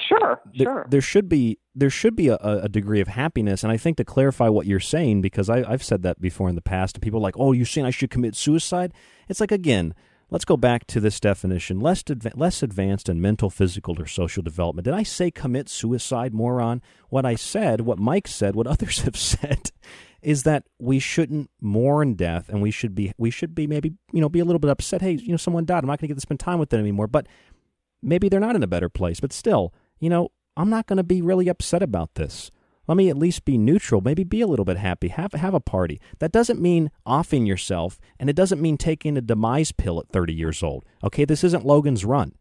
Sure, there, sure. there should be there should be a, a degree of happiness. And I think to clarify what you're saying, because I, I've said that before in the past, and people are like, "Oh, you're saying I should commit suicide?" It's like again, let's go back to this definition: less adva- less advanced in mental, physical, or social development. Did I say commit suicide, moron? What I said, what Mike said, what [LAUGHS] others have said, is that we shouldn't mourn death, and we should be we should be maybe you know be a little bit upset. Hey, you know, someone died. I'm not going to get to spend time with them anymore, but maybe they're not in a better place, but still, you know, I'm not going to be really upset about this. Let me at least be neutral, maybe be a little bit happy, have have a party. That doesn't mean offing yourself, and it doesn't mean taking a demise pill at 30 years old. Okay, this isn't Logan's Run.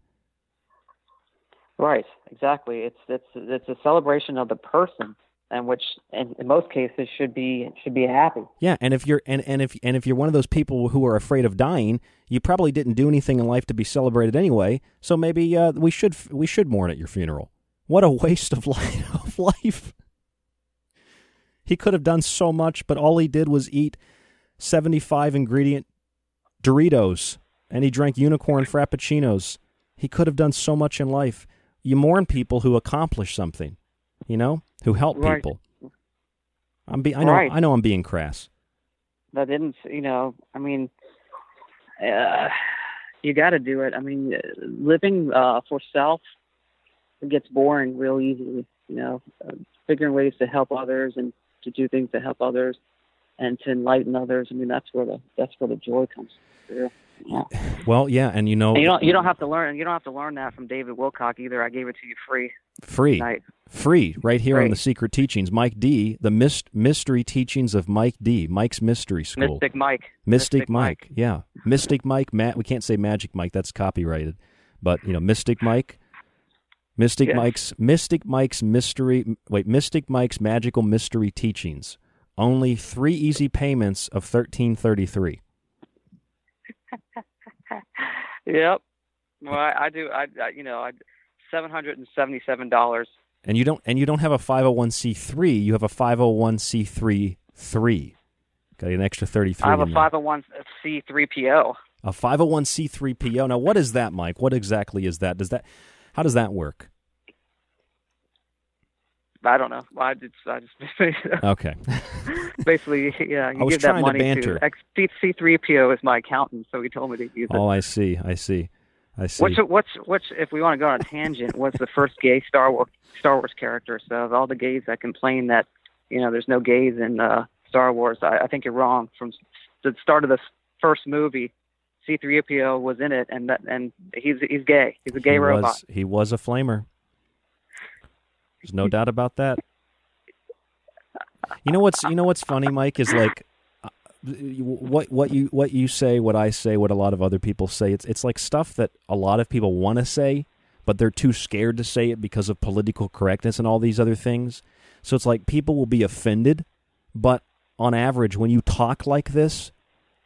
Right, exactly. It's it's it's a celebration of the person, and which in, in most cases should be should be happy. Yeah, and if you're and, and if and if you're one of those people who are afraid of dying, you probably didn't do anything in life to be celebrated anyway. So maybe uh, we should we should mourn at your funeral. What a waste of [LAUGHS] life, of life. He could have done so much, but all he did was eat 75 ingredient Doritos and he drank unicorn frappuccinos. He could have done so much in life. You mourn people who accomplish something, you know, who help Right. people. I'm be- I know Right. I know I'm being crass. That didn't, you know. I mean, uh, you got to do it. I mean, living uh, for self gets boring real easy, You know, uh, figuring ways to help others and to do things to help others and to enlighten others. I mean, that's where the that's where the joy comes through. Yeah. Well, yeah, and you know, And you don't you don't have to learn you don't have to learn that from David Wilcock either. I gave it to you free. free, tonight. free, right here on the Secret Teachings. Mike D, the myst- mystery teachings of Mike D, Mike's Mystery School. Mystic Mike. Mystic, Mike. yeah, Mystic Mike. Matt, we can't say Magic Mike. That's copyrighted, but you know, Mystic Mike. Mystic Yes. Mike's Mystic Mike's mystery. Wait, Mystic Mike's magical mystery teachings. Only three easy payments of thirteen thirty three. [LAUGHS] Yep. Well, I, I do. I, I you know, I seven hundred and seventy-seven dollars. And you don't and you don't have a five hundred one c three. You have a five hundred one c three three. Got an extra thirty three. I have a five hundred one C three PO. A 501c3 PO. Now, what is that, Mike? What exactly is that? Does that how does that work? I don't know. I just, I just [LAUGHS] Okay. [LAUGHS] basically, yeah. You I was give that trying to money banter. X C three PO is my accountant, so he told me to use it. Oh, I see. I see. I see. What's what's what's if we want to go on a tangent? What's the first gay Star Wars Star Wars character? So of all the gays that complain that you know there's no gays in uh, Star Wars, I, I think you're wrong. From the start of the first movie, C-3PO was in it, and that and he's he's gay. He's a gay he robot. Was, he was a flamer. There's no doubt about that. You know what's you know what's funny, Mike, is like uh, what what you what you say, what I say, what a lot of other people say. It's it's like stuff that a lot of people want to say, but they're too scared to say it because of political correctness and all these other things. So it's like people will be offended, but on average, when you talk like this,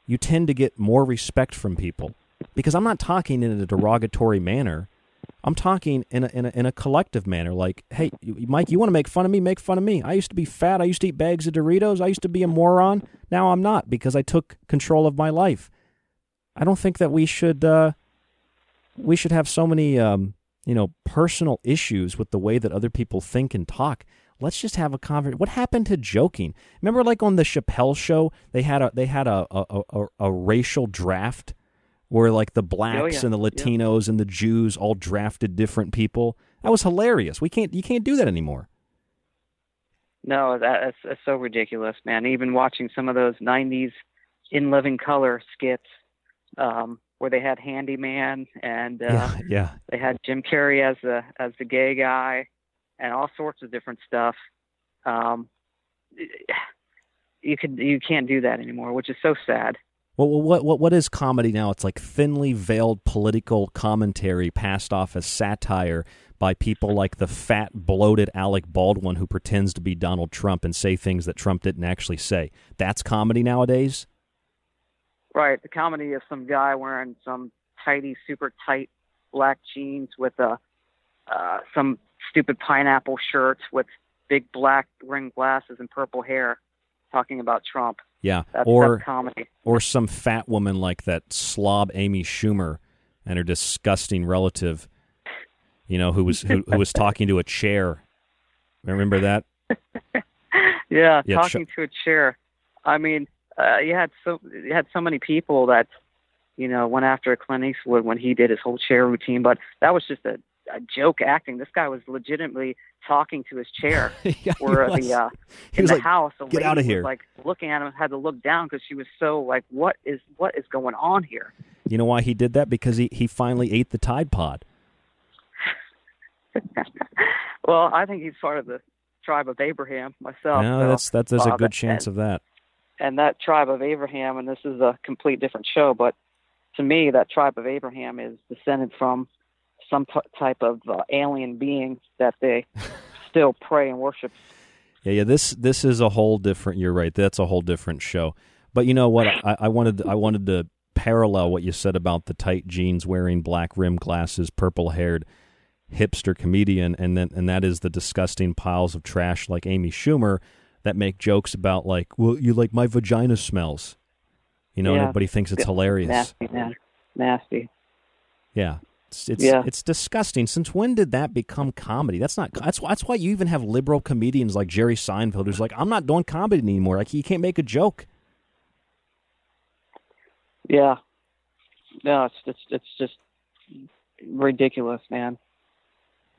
you tend to get more respect from people because I'm not talking in a derogatory manner. I'm talking in a, in a in a collective manner. Like, hey, Mike, you want to make fun of me? Make fun of me. I used to be fat. I used to eat bags of Doritos. I used to be a moron. Now I'm not because I took control of my life. I don't think that we should uh, we should have so many um, you know personal issues with the way that other people think and talk. Let's just have a conversation. What happened to joking? Remember, like on the Chappelle show, they had a they had a a, a, a racial draft where like the blacks yeah. and the Yeah. Latinos and the Jews all drafted different people. That was hilarious. We can't you can't do that anymore. No, that, that's, that's so ridiculous, man. Even watching some of those '90s in living color skits, um, where they had Handyman and uh, Yeah, yeah. they had Jim Carrey as the as the gay guy, and all sorts of different stuff. Um, you could you can't do that anymore, which is so sad. Well, what what what is comedy now? It's like thinly veiled political commentary passed off as satire by people like the fat, bloated Alec Baldwin who pretends to be Donald Trump and say things that Trump didn't actually say. That's comedy nowadays. Right. The comedy of some guy wearing some tidy, super tight black jeans with a uh, some stupid pineapple shirt with big black ring glasses and purple hair, talking about Trump. Yeah, That's, or that's comedy. or some fat woman like that slob Amy Schumer and her disgusting relative, you know, who was who, who was talking to a chair. Remember that? [LAUGHS] Yeah, Yeah, talking to a chair. I mean, uh, you had so you had so many people that you know went after Clint Eastwood when he did his whole chair routine, but that was just a, a joke acting. This guy was legitimately talking to his chair. [LAUGHS] where was. the uh, in the like, house, a "Get outta was, here." like looking at him, had to look down because she was so like, "What is what is going on here?" You know why he did that? Because he, he finally ate the Tide Pod. [LAUGHS] well, I think he's part of the tribe of Abraham myself. no, so, that's that. There's uh, a good chance and, of that. and that tribe of Abraham, and this is a complete different show, but to me, that tribe of Abraham is descended from some t- type of uh, alien being that they [LAUGHS] still pray and worship. Yeah, yeah. This this is a whole different. You're right. That's a whole different show. But you know what? I, I wanted I wanted to parallel what you said about the tight jeans, wearing black rim glasses, purple haired hipster comedian, and then and that is the disgusting piles of trash like Amy Schumer that make jokes about like, well, you like my vagina smells. You know, and Yeah. everybody thinks it's hilarious. Nasty, man. Nasty. Yeah. It's it's, Yeah. it's disgusting. Since when did that become comedy? That's not that's why that's why you even have liberal comedians like Jerry Seinfeld who's like, I'm not doing comedy anymore. Like you can't make a joke. Yeah. No, it's it's it's just ridiculous, man.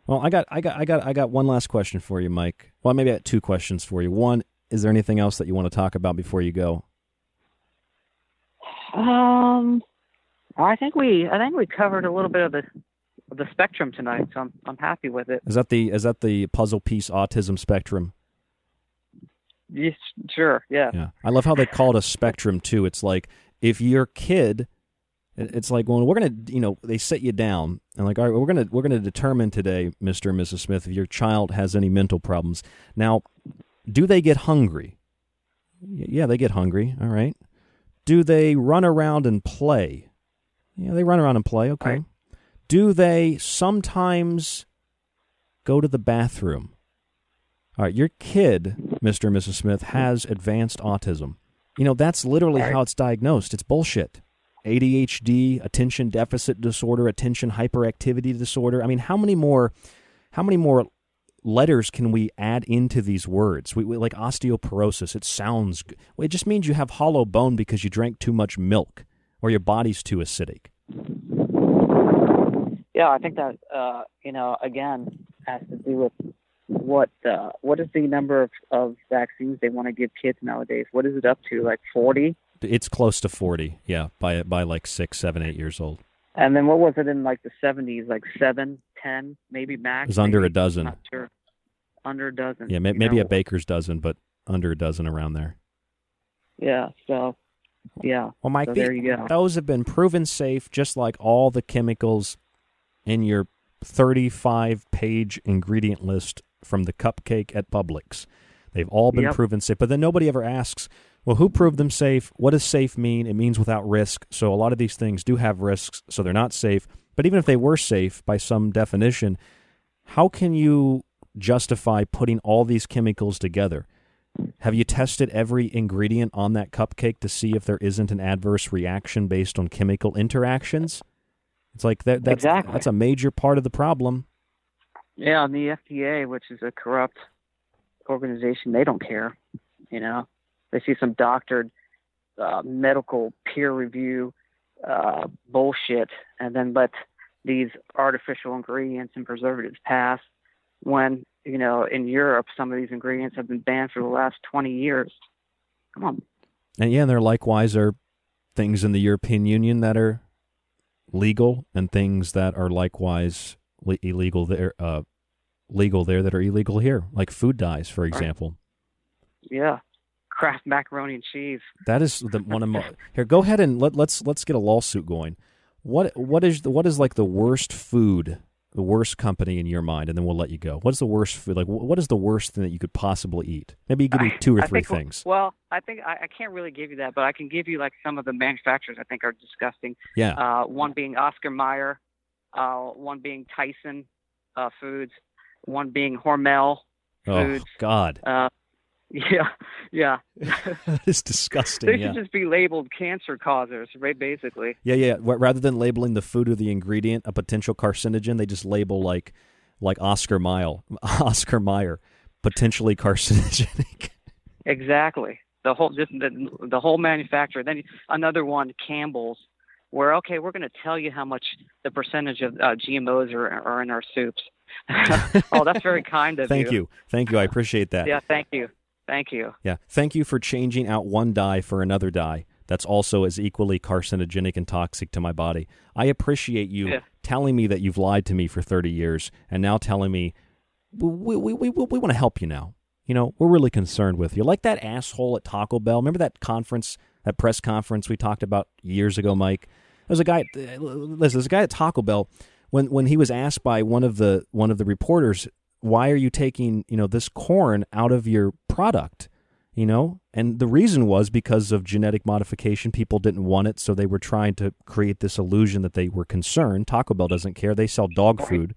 Well, I got I got I got I got one last question for you, Mike. Well, maybe I got two questions for you. One, is there anything else that you want to talk about before you go? Um, I think we I think we covered a little bit of the of the spectrum tonight, so I'm I'm happy with it. Is that the is that the puzzle piece autism spectrum? Yes, sure, yeah. Yeah. I love how they call it a spectrum too. It's like if your kid it's like well we're going to you know they set you down and like all right we're to we're going to determine today Mr. and Mrs. Smith if your child has any mental problems. Now, do they get hungry? Yeah, they get hungry, all right. Do they run around and play? Yeah, they run around and play, okay. Do they sometimes go to the bathroom? All right, your kid, Mr. and Mrs. Smith, has advanced autism. You know, that's literally how it's diagnosed. It's bullshit. ADHD, attention deficit disorder, attention hyperactivity disorder. I mean, how many more how many more letters can we add into these words? We, we like osteoporosis. It sounds it just means you have hollow bone because you drank too much milk or your body's too acidic. Yeah, I think that uh, you know again has to do with what uh, what is the number of, of vaccines they want to give kids nowadays? What is it up to? Like forty? It's close to 40, yeah, by by like six, seven, eight years old. And then what was it in like the seventies? Like seven, ten, maybe max. It was under maybe? a dozen. Not sure. Under a dozen. Yeah, may, maybe know? a baker's dozen, but under a dozen around there. Yeah. So, yeah. Well, Mike, so the- there you go. those have been proven safe, just like all the chemicals in your 35 page ingredient list from the cupcake at Publix. They've all been Yep. proven safe. But then nobody ever asks, well, who proved them safe? What does safe mean? It means without risk. So a lot of these things do have risks, so they're not safe. But even if they were safe by some definition, how can you justify putting all these chemicals together? Have you tested every ingredient on that cupcake to see if there isn't an adverse reaction based on chemical interactions? It's like that that's Exactly. that's a major part of the problem. Yeah, and the FDA, which is a corrupt organization, they don't care. You know, they see some doctored uh, medical peer review uh, bullshit, and then let these artificial ingredients and preservatives pass. When you know, in Europe, some of these ingredients have been banned for the last twenty years. Come on, And yeah, and there likewise are things in the European Union that are legal and things that are likewise le- illegal there uh, legal there that are illegal here, like food dyes, for example. yeah, Kraft macaroni and cheese. That is the one of my here. Go ahead and let, let's let's get a lawsuit going. What what is the, what is like the worst food, the worst company in your mind, and then we'll let you go. What is the worst food? Like what is the worst thing that you could possibly eat? Maybe you give me two or I three think, things. Well, I think I, I can't really give you that, but I can give you like some of the manufacturers I think are disgusting. Yeah. Uh, one being Oscar Mayer, uh, one being Tyson uh, Foods, one being Hormel Oh God, Uh, yeah, yeah. [LAUGHS] is disgusting. they yeah. should just be labeled cancer causers, right? Basically. Yeah, yeah. Rather than labeling the food or the ingredient a potential carcinogen, they just label like like Oscar Mayer, [LAUGHS] Oscar Mayer, potentially carcinogenic. [LAUGHS] Exactly. The whole just the the whole manufacturer. Then another one, Campbell's, where okay, we're going to tell you how much the percentage of uh, GMOs are are in our soups. oh, that's very kind of you. Thank you. Thank you. I appreciate that. Yeah, thank you, thank you. Yeah. Thank you for changing out one dye for another dye that's also as equally carcinogenic and toxic to my body. I appreciate you Yeah. telling me that you've lied to me for 30 years and now telling me we, we, we, we, we want to help you now. You know, we're really concerned with you. Like that asshole at Taco Bell. Remember that conference, that press conference we talked about years ago, Mike? There's a guy. uh, Listen, there's a guy at Taco Bell. When when he was asked by one of the one of the reporters, why are you taking you know this corn out of your product? You know, and the reason was because of genetic modification. People didn't want it, so they were trying to create this illusion that they were concerned. Taco Bell doesn't care; they sell dog food.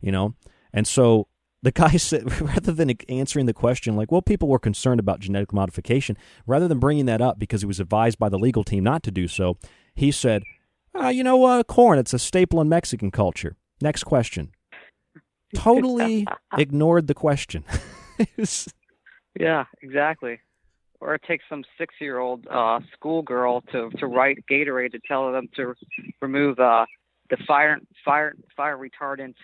You know, and so the guy [LAUGHS] said, rather than answering the question like, well, people were concerned about genetic modification, rather than bringing that up because he was advised by the legal team not to do so, he said, uh, you know, uh, corn, it's a staple in Mexican culture. Next question. [LAUGHS] Totally ignored the question. [LAUGHS] Was- Yeah, exactly. Or it takes some six-year-old uh, schoolgirl to to write Gatorade to tell them to remove uh, the fire fire fire retardant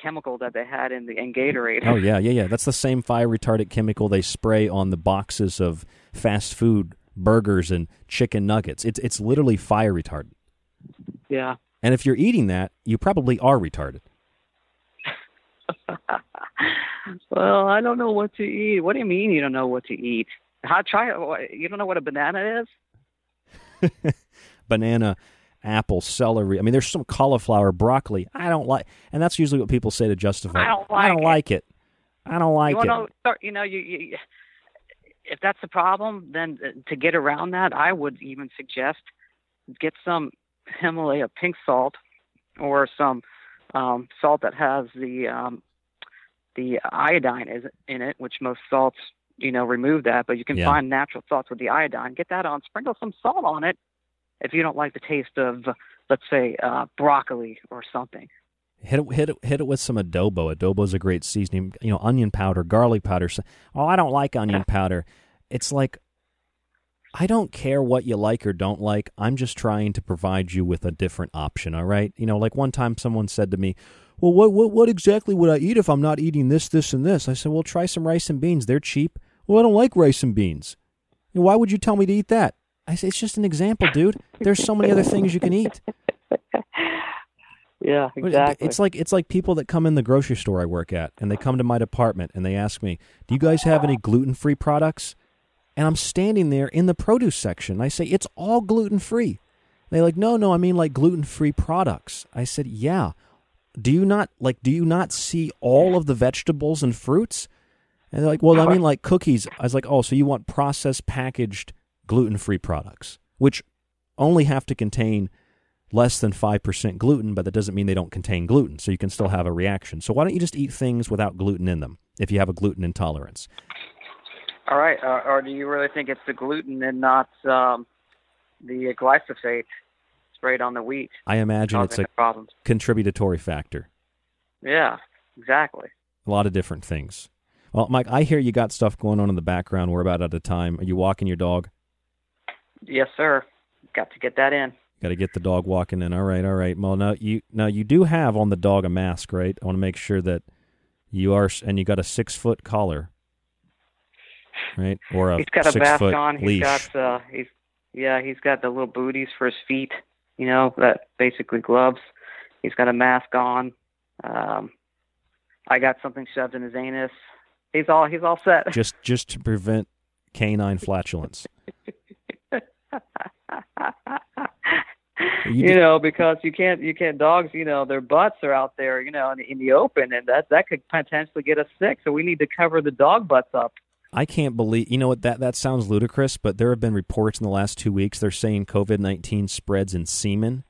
chemical that they had in the in Gatorade. oh, yeah, yeah, yeah. That's the same fire retardant chemical they spray on the boxes of fast food burgers and chicken nuggets. It's, it's literally fire retardant. Yeah. And if you're eating that, you probably are retarded. [LAUGHS] Well, I don't know what to eat. What do you mean you don't know what to eat? How try you don't know what a banana is? [LAUGHS] banana, apple, celery. I mean, there's some cauliflower, broccoli. I don't like, and that's usually what people say to justify. I don't I don't like like it. I don't like you it. wanna start, you know, you, you if that's the problem, then uh, to get around that, I would even suggest get some Himalaya pink salt or some um, salt that has the um, the iodine is in it, which most salts, you know, remove that. But you can Yeah. find natural salts with the iodine. Get that on. Sprinkle some salt on it if you don't like the taste of, let's say, uh, broccoli or something. Hit it, hit it, hit it with some adobo. Adobo is a great seasoning. You know, onion powder, garlic powder. So- Oh, I don't like onion [LAUGHS] powder. It's like I don't care what you like or don't like. I'm just trying to provide you with a different option. All right. You know, like one time someone said to me, "Well, what what what exactly would I eat if I'm not eating this, this, and this?" I said, "Well, try some rice and beans. They're cheap." Well, I don't like rice and beans. Why would you tell me to eat that? I say it's just an example, dude. There's so many other things you can eat. [LAUGHS] Yeah, exactly. It's like it's like people that come in the grocery store I work at, and they come to my department and they ask me, "Do you guys have any gluten free products?" And I'm standing there in the produce section. I say, "It's all gluten free." They're like, "No, no, I mean like gluten free products." I said, "Yeah." Do you not like? Do you not see all of the vegetables and fruits? And they're like, "Well, I mean like cookies." I was like, "Oh, so you want processed packaged gluten free products, which only have to contain." less than 5% gluten, but that doesn't mean they don't contain gluten. So you can still have a reaction. So why don't you just eat things without gluten in them if you have a gluten intolerance? All right, uh, or do you really think it's the gluten and not um, the glyphosate sprayed on the wheat? I imagine it's a problems. contributory factor. Yeah, exactly. A lot of different things. Well, Mike, I hear you got stuff going on in the background. We're about out of time. Are you walking your dog? Yes, sir. Got to get that in. Got to get the dog walking in. All right, all right. Well, now you now you do have on the dog a mask, right? I want to make sure that you are, and you got a six foot collar, right? Or a he's got a six mask foot on. leash. He's got uh, he's yeah, he's got the little booties for his feet. You know, that basically gloves. He's got a mask on. Um, I got something shoved in his anus. He's all he's all set. [LAUGHS] just just to prevent canine flatulence. you, did- know, because you can't you can't dogs, you know, their butts are out there, you know, in, in the open, and that that could potentially get us sick. So we need to cover the dog butts up. I can't believe you know what that that sounds ludicrous, but there have been reports in the last two weeks. They're saying COVID nineteen spreads in semen,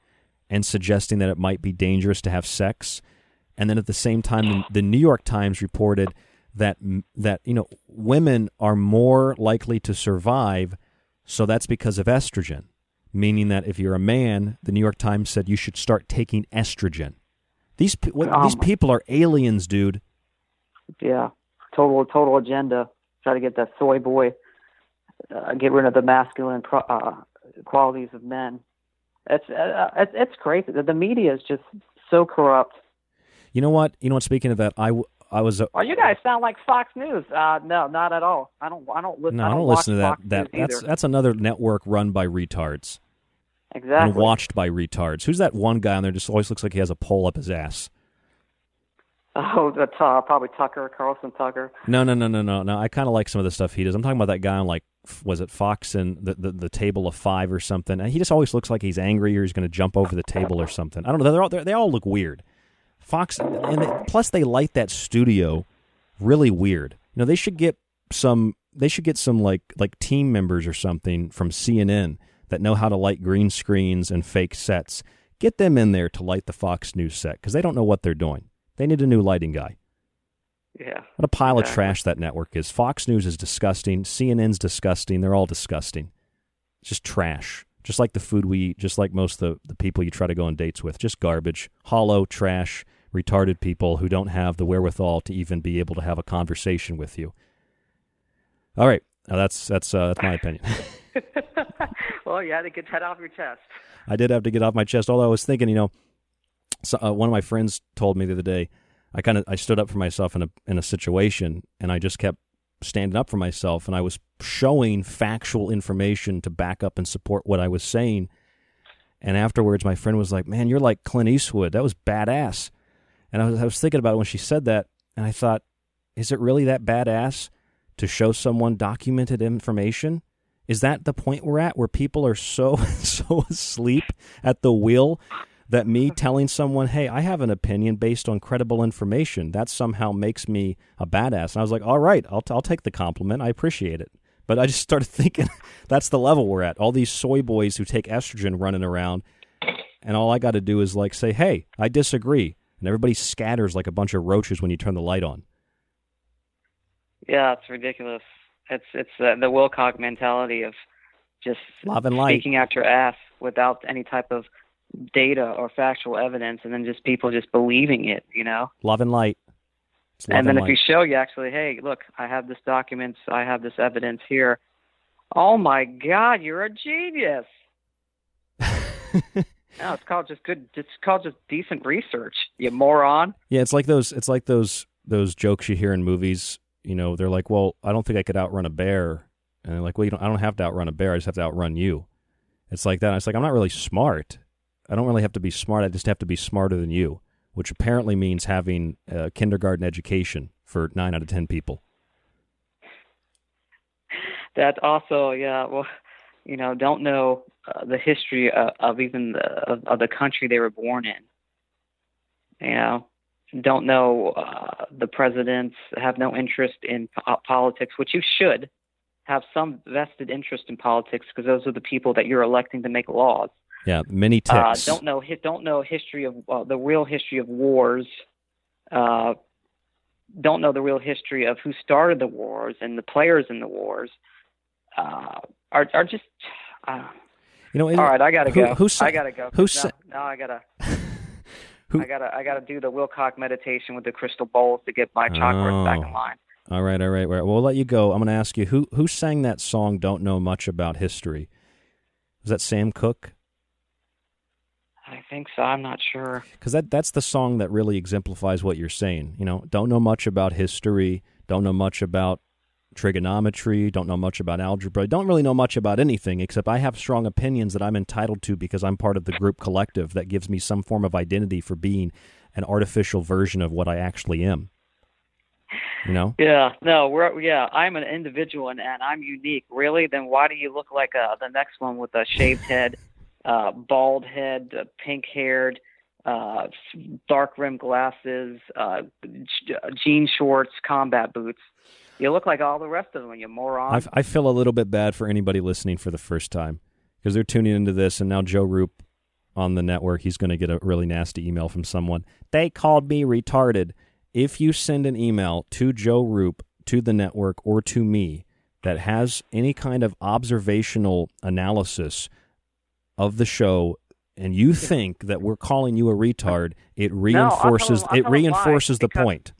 and suggesting that it might be dangerous to have sex. And then at the same time, the, New York Times reported that that you know women are more likely to survive, so that's because of estrogen. Meaning that if you're a man, the New York Times said you should start taking estrogen. These what, Oh these um. people are aliens, dude. Yeah, total total agenda. Try to get that soy boy, uh, get rid of the masculine pro- uh, qualities of men. It's uh, it's, it's crazy. The, media is just so corrupt. You know what? You know what? Speaking of that, I, w- I was. Uh, Oh, you guys sound like Fox News. Uh, no, not at all. I don't. I don't listen. no, I I don't, don't listen to that. Fox That News that's either. that's another network run by retards Exactly. and watched by retards. Who's that one guy on there? Just always looks like he has a pole up his ass. Oh, that's uh, probably Tucker Carlson Tucker. No, no, no, no, no, no. I kind of like some of the stuff he does. I'm talking about that guy on like, was it Fox and the, the the table of five or something? And he just always looks like he's angry or he's going to jump over the table or something. I don't know. They're all, they're, they all look weird. Fox, and they, plus they light that studio really weird. You know, they should get some. They should get some like like team members or something from CNN that know how to light green screens and fake sets. Get them in there to light the Fox News set because they don't know what they're doing. They need a new lighting guy. Yeah. What a pile of trash that network is. Fox News is disgusting. CNN's disgusting. They're all disgusting. It's just trash. Just like the food we eat, just like most of the, the people you try to go on dates with. Just garbage. Hollow, trash, retarded people who don't have the wherewithal to even be able to have a conversation with you. All right. Now that's that's uh, that's my opinion. [LAUGHS] [LAUGHS] well, you had to get that off your chest. I did have to get off my chest. Although I was thinking, you know, so, uh, one of my friends told me the other day, I kind of I stood up for myself in a in a situation, and I just kept standing up for myself, and I was showing factual information to back up and support what I was saying. And afterwards, my friend was like, "Man, you're like Clint Eastwood. That was badass." And I was I was thinking about it when she said that, and I thought, is it really that badass to show someone documented information? Is that the point we're at where people are so [LAUGHS] so asleep at the wheel that me telling someone, "Hey, I have an opinion based on credible information," that somehow makes me a badass? And I was like, "All right, I'll t- I'll take the compliment. I appreciate it." But I just [LAUGHS] started thinking [LAUGHS] that's the level we're at. All these soy boys who take estrogen running around, and all I got to do is like say, "Hey, I disagree," and everybody scatters like a bunch of roaches when you turn the light on. Yeah, it's ridiculous. It's it's uh, the Wilcock mentality of just Love and light. speaking out your ass without any type of data or factual evidence, and then just people just believing it. You know. Love and light. Love and then if light. you show you actually, hey, look, I have this document, I have this evidence here. Oh my God, you're a genius. [LAUGHS] no, it's called just good. It's called just decent research. You moron. Yeah, it's like those. It's like those those jokes you hear in movies. You know, they're like, "Well, I don't think I could outrun a bear," and they're like, "Well, you don't, I don't have to outrun a bear. I just have to outrun you." It's like that. It's like I'm not really smart. I don't really have to be smart. I just have to be smarter than you, which apparently means having a kindergarten education for nine out of ten people. That also, yeah, well, you know, don't know uh, the history of, of even the, of, of the country they were born in. You know, don't know uh, the presidents, have no interest in po- politics, which you should have some vested interest in politics because those are the people that you're electing to make laws. Yeah, many Uh, ticks. don't know don't know history of uh, the real history of wars. Uh, don't know the real history of who started the wars and the players in the wars. Uh, are are just. Uh, you know, all right, I gotta who- go. who's sa- I gotta go. who's now, sa- now I gotta. [LAUGHS] I gotta I gotta do the Wilcock meditation with the crystal bowls to get my chakras back in Oh. line. All right, all right, all right. We'll let you go. I'm going to ask you who who sang that song. Don't know much about history. Was that Sam Cooke? I think so. I'm not sure. because that that's the song that really exemplifies what you're saying. You know, don't know much about history, don't know much about trigonometry, don't know much about algebra, don't really know much about anything except I have strong opinions that I'm entitled to because I'm part of the group collective that gives me some form of identity for being an artificial version of what I actually am. You know? Yeah, no, we're yeah. I'm an individual and, and I'm unique. Really? Then why do you look like uh, the next one with a shaved head, uh, bald head, uh, pink haired, uh, dark rimmed glasses, uh, jean shorts, combat boots? You look like all the rest of them, you moron. I, I feel a little bit bad for anybody listening for the first time because they're tuning into this, and now Joe Rupe on the network, he's going to get a really nasty email from someone. They called me retarded. If you send an email to Joe Rupe, to the network, or to me that has any kind of observational analysis of the show, and you think that we're calling you a retard, it reinforces no, it reinforces the because, point.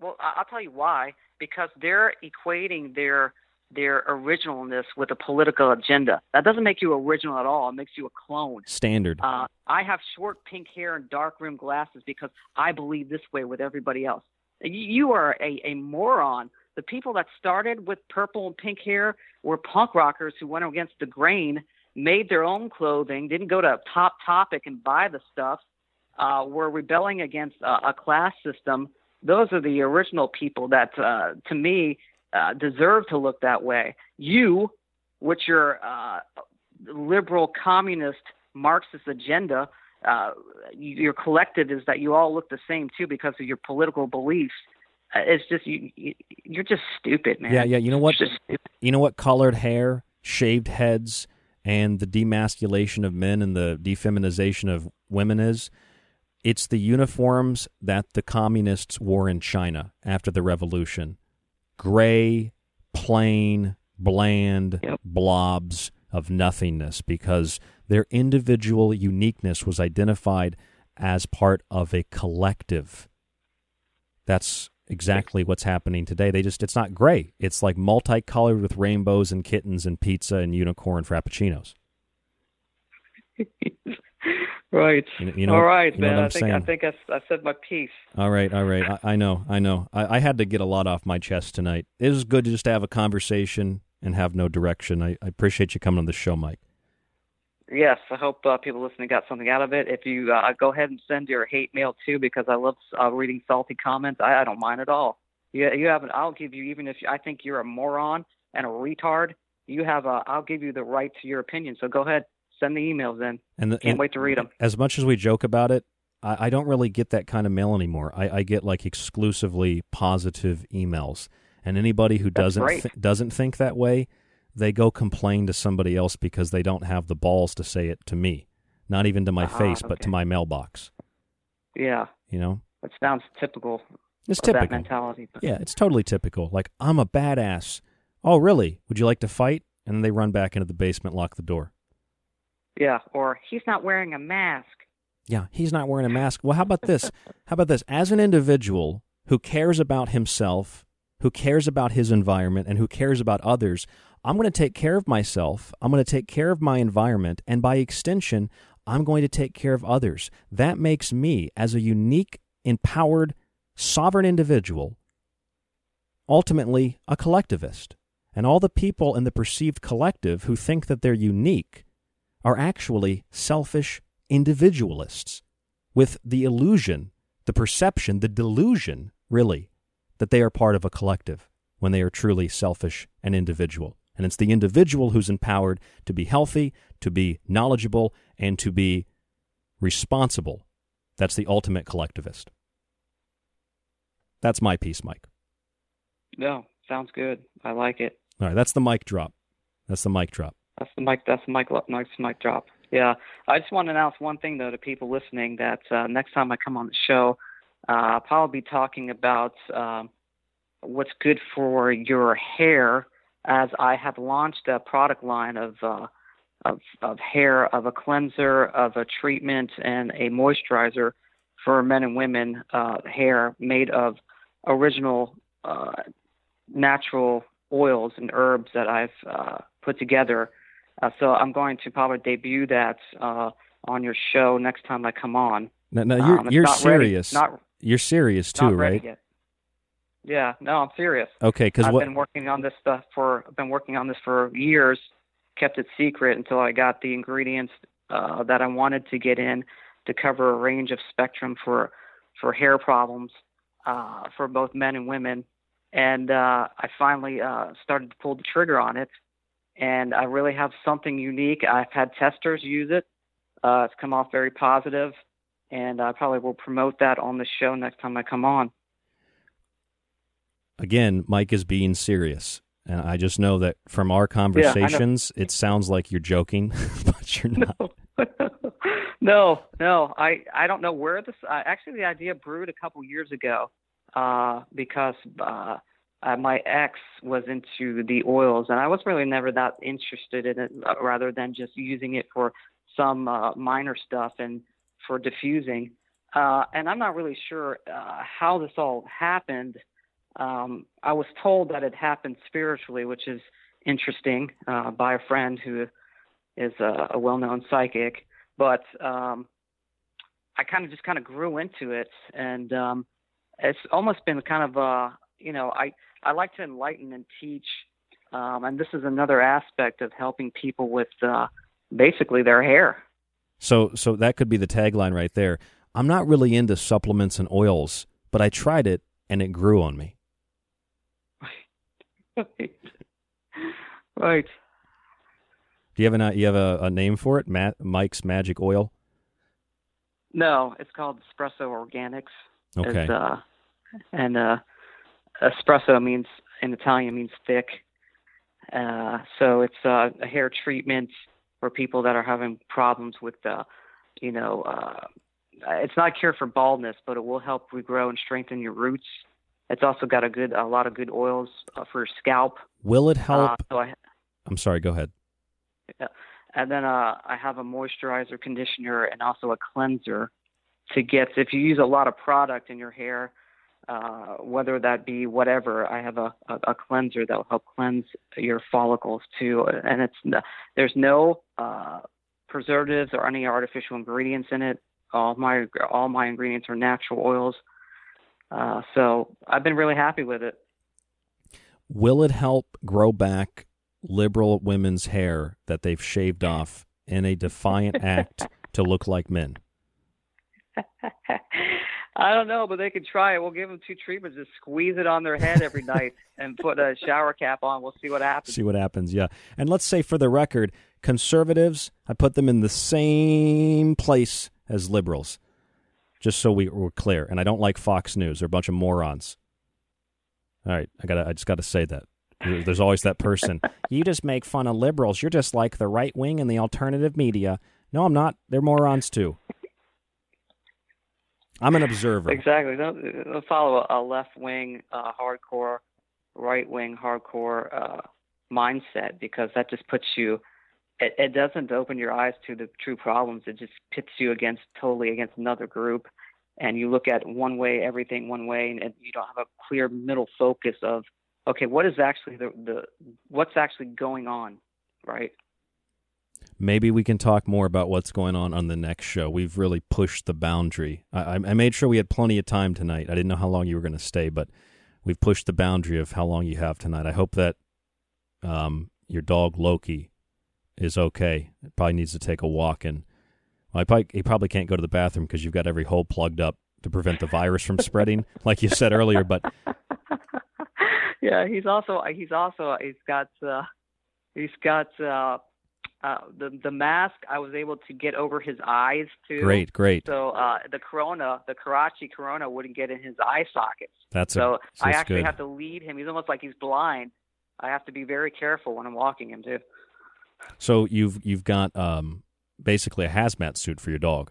Well, I'll tell you why. Because they're equating their their originalness with a political agenda. That doesn't make you original at all. It makes you a clone. Standard. Uh, I have short pink hair and dark rimmed glasses because I believe this way with everybody else. You are a, a moron. The people that started with purple and pink hair were punk rockers who went against the grain, made their own clothing, didn't go to Hot Topic and buy the stuff, uh, were rebelling against a class system. Those are the original people that, uh, to me, uh, deserve to look that way. You, with your uh, liberal, communist, Marxist agenda, uh, your collective is that you all look the same too because of your political beliefs. Uh, it's just you, you're just stupid, man. Yeah, yeah. You know what? You know what? Colored hair, shaved heads, and the demasculation of men and the defeminization of women is. It's the uniforms that the communists wore in China after the revolution gray, plain, bland yep. blobs of nothingness because their individual uniqueness was identified as part of a collective. That's exactly what's happening today. They just it's not gray. It's like multicolored with rainbows and kittens and pizza and unicorn frappuccinos. [LAUGHS] Right. You, you know, all right, you know man. I think. I think I, I said my piece. All right, all right. I, I know, I know. I, I, had to get a lot off my chest tonight. It was good to just have a conversation and have no direction. I, I appreciate you coming on the show, Mike. Yes, I hope uh, people listening got something out of it. If you uh, go ahead and send your hate mail too, because I love uh, reading salty comments. I, I don't mind at all. You, you have an, I'll give you even if I think you're a moron and a retard. You have a. I'll give you the right to your opinion. So go ahead, send the emails in. And the, can't and wait to read them. As much as we joke about it, I, I don't really get that kind of mail anymore. I, I, get like exclusively positive emails, and anybody who That's doesn't th- doesn't think that way, they go complain to somebody else because they don't have the balls to say it to me, not even to my Ah, face, but to my mailbox. Yeah, You know, that sounds typical. it's typical. mentality. But Yeah, it's totally typical. Like I'm a badass. Oh, really? Would you like to fight? And then they run back into the basement, lock the door. yeah, or he's not wearing a mask. Yeah, he's not wearing a mask. Well, how about this? How about this? As an individual who cares about himself, who cares about his environment, and who cares about others, I'm going to take care of myself. I'm going to take care of my environment. And by extension, I'm going to take care of others. That makes me, as a unique, empowered, sovereign individual, ultimately a collectivist. And all the people in the perceived collective who think that they're unique are actually selfish individualists with the illusion, the perception, the delusion, really, that they are part of a collective when they are truly selfish and individual. And it's the individual who's empowered to be healthy, to be knowledgeable, and to be responsible. That's the ultimate collectivist. That's my piece, Mike. No, sounds good. I like it. All right, that's the mic drop. That's the mic drop. That's the mic. That's the mic. Nice mic drop. Yeah, I just want to announce one thing though to people listening that uh, next time I come on the show, uh, I'll probably be talking about um, what's good for your hair, as I have launched a product line of uh, of of hair, of a cleanser, of a treatment, and a moisturizer for men and women uh, hair made of original uh, natural oils and herbs that I've uh, put together. Uh, so I'm going to probably debut that uh, on your show next time I come on. Now, now you're Um, you're not ready. serious. Not you're serious too, right? yet. Yeah, no, I'm serious. Okay, 'cause I've what- been working on this stuff for I've been working on this for years, kept it secret until I got the ingredients uh, that I wanted to get in to cover a range of spectrum for for hair problems. uh, for both men and women. And uh, I finally uh, started to pull the trigger on it. And I really have something unique. I've had testers use it. Uh, it's come off very positive, and I probably will promote that on the show next time I come on. Again, Mike is being serious. And I just know that from our conversations, it sounds like you're joking, [LAUGHS] but you're not. [LAUGHS] no, no, I I don't know where this. Uh, actually, the idea brewed a couple years ago, uh, because uh, uh, my ex was into the oils, and I was really never that interested in it, uh, rather than just using it for some uh, minor stuff and for diffusing. Uh, and I'm not really sure uh, how this all happened. Um, I was told that it happened spiritually, which is interesting, uh, by a friend who is a, a well-known psychic. But um, I kind of just kind of grew into it, and um, it's almost been kind of uh, you know I I like to enlighten and teach, um, and this is another aspect of helping people with uh, basically their hair. So, so that could be the tagline right there. I'm not really into supplements and oils, but I tried it and it grew on me. right. [LAUGHS] right. Do you have a you have a, a name for it? Ma- Mike's Magic Oil. No, it's called Espresso Organics. Okay. Uh, and uh, espresso means in Italian means thick. Uh, so it's uh, a hair treatment for people that are having problems with, the, you know, uh, it's not a cure for baldness, but it will help regrow and strengthen your roots. It's also got a good, a lot of good oils uh, for your scalp. Will it help? Uh, so I, I'm sorry. Go ahead. yeah. And then uh, I have a moisturizer, conditioner, and also a cleanser to get. If you use a lot of product in your hair, uh, whether that be whatever, I have a, a, a cleanser that will help cleanse your follicles too. And it's there's no uh, preservatives or any artificial ingredients in it. All my all my ingredients are natural oils. Uh, so I've been really happy with it. Will it help grow back liberal women's hair that they've shaved off in a defiant act [LAUGHS] to look like men? [LAUGHS] I don't know, but they can try it. We'll give them two treatments. Just squeeze it on their head every [LAUGHS] night and put a shower cap on. We'll see what happens. See what happens, yeah. And let's say for the record, conservatives, I put them in the same place as liberals, just so we, we're clear. And I don't like Fox News. They're a bunch of morons. All right, I got I just got to say that. There's always that person. [LAUGHS] you just make fun of liberals. You're just like the right wing and the alternative media. No, I'm not. They're morons too. I'm an observer. Exactly. Don't, don't follow a, left wing, uh, hardcore, right wing, hardcore uh, mindset because that just puts you. It, it doesn't open your eyes to the true problems. It just pits you against totally against another group, and you look at one way everything one way, and, and you don't have a clear middle focus of okay, what is actually the the what's actually going on, right? Maybe we can talk more about what's going on on the next show. We've really pushed the boundary. I, I made sure we had plenty of time tonight. I didn't know how long you were going to stay, but we've pushed the boundary of how long you have tonight. I hope that um, your dog Loki is okay. It probably needs to take a walk, and well, probably, he probably can't go to the bathroom because you've got every hole plugged up to prevent the virus from spreading, [LAUGHS] like you said earlier. But [LAUGHS] yeah, he's also he's also he's got uh, he's got uh, uh, the the mask I was able to get over his eyes too. Great, great. So uh, the corona, the Karachi corona, wouldn't get in his eye sockets. That's so. I actually good. have to lead him. He's almost like he's blind. I have to be very careful when I'm walking him too. So you've you've got um, basically a hazmat suit for your dog.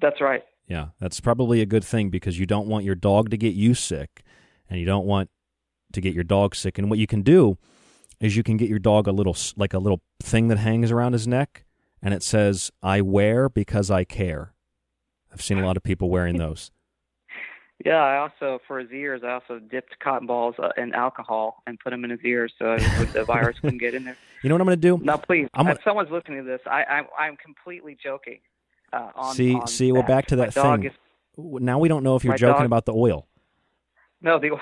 That's right. Yeah, that's probably a good thing because you don't want your dog to get you sick, and you don't want to get your dog sick. And what you can do is you can get your dog a little like a little thing that hangs around his neck and it says I wear because I care. I've seen a lot of people wearing [LAUGHS] those. Yeah, I also for his ears, I also dipped cotton balls uh, in alcohol and put them in his ears so the virus wouldn't get in there. [LAUGHS] You know what I'm going to do? Now, please, I'm if someone's listening to this, I, I I'm completely joking. Uh, on, see, on see, we're back to My that dog thing. Is, now we don't know if you're my joking dog- about the oil. no, the [LAUGHS] oil,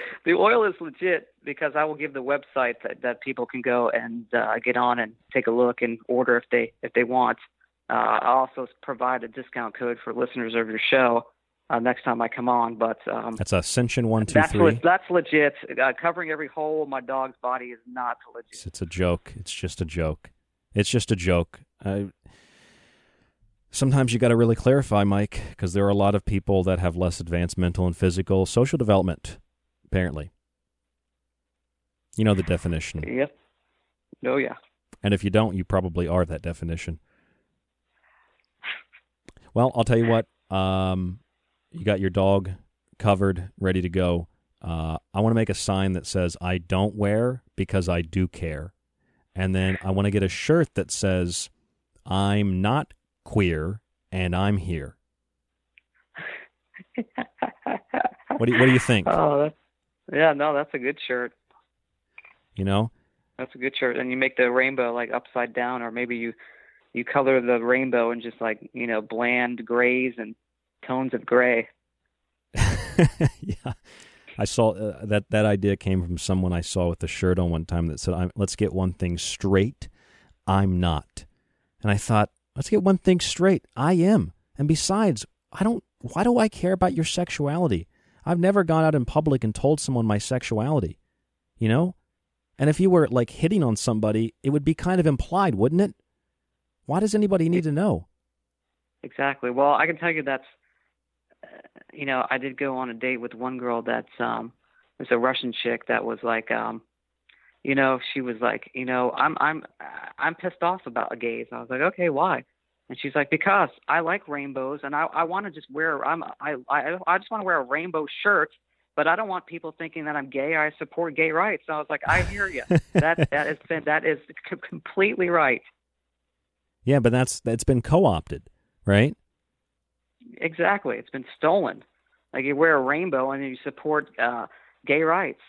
[LAUGHS] the oil is legit because I will give the website that, that people can go and uh, get on and take a look and order if they if they want. Uh, I also provide a discount code for listeners of your show. uh, next time I come on. But um, That's Ascension one two that's three. le- that's legit. Uh, covering every hole in my dog's body is not legit. It's, it's a joke. It's just a joke. It's just a joke. I, sometimes you got to really clarify, Mike, because there are a lot of people that have less advanced mental and physical social development. Apparently, you know the definition, Yep. Oh yeah. and if you don't, you probably are that definition. Well, I'll tell you what. Um, you got your dog covered, ready to go. Uh, I want to make a sign that says "I don't wear because I do care," and then I want to get a shirt that says "I'm not queer and I'm here." [LAUGHS] What do you, what do you think? Oh, that's, yeah. No, that's a good shirt. You know, That's a good shirt. And you make the rainbow like upside down, or maybe you you color the rainbow in just like you know bland grays and tones of gray. [LAUGHS] yeah. I saw uh, that that idea came from someone I saw with a shirt on one time that said, I'm, "Let's get one thing straight. I'm not." And I thought, "Let's get one thing straight. I am." And besides, I don't. Why do I care about your sexuality? I've never gone out in public and told someone my sexuality. You know, and if you were like hitting on somebody, it would be kind of implied, wouldn't it? Why does anybody need to know? Exactly. Well, I can tell you that's, uh, you know, I did go on a date with one girl that's, um, was a Russian chick that was like, um, you know, she was like, you know, I'm, I'm, I'm pissed off about gays. I was like, okay, why? And she's like, because I like rainbows and I, I want to just wear, I'm, I, I, I just want to wear a rainbow shirt, but I don't want people thinking that I'm gay. I support gay rights. So I was like, I hear you. that, [LAUGHS] that is, that is completely right. Yeah, but that's that's been co-opted, right? Exactly. It's been stolen. Like you wear a rainbow and you support uh, gay rights.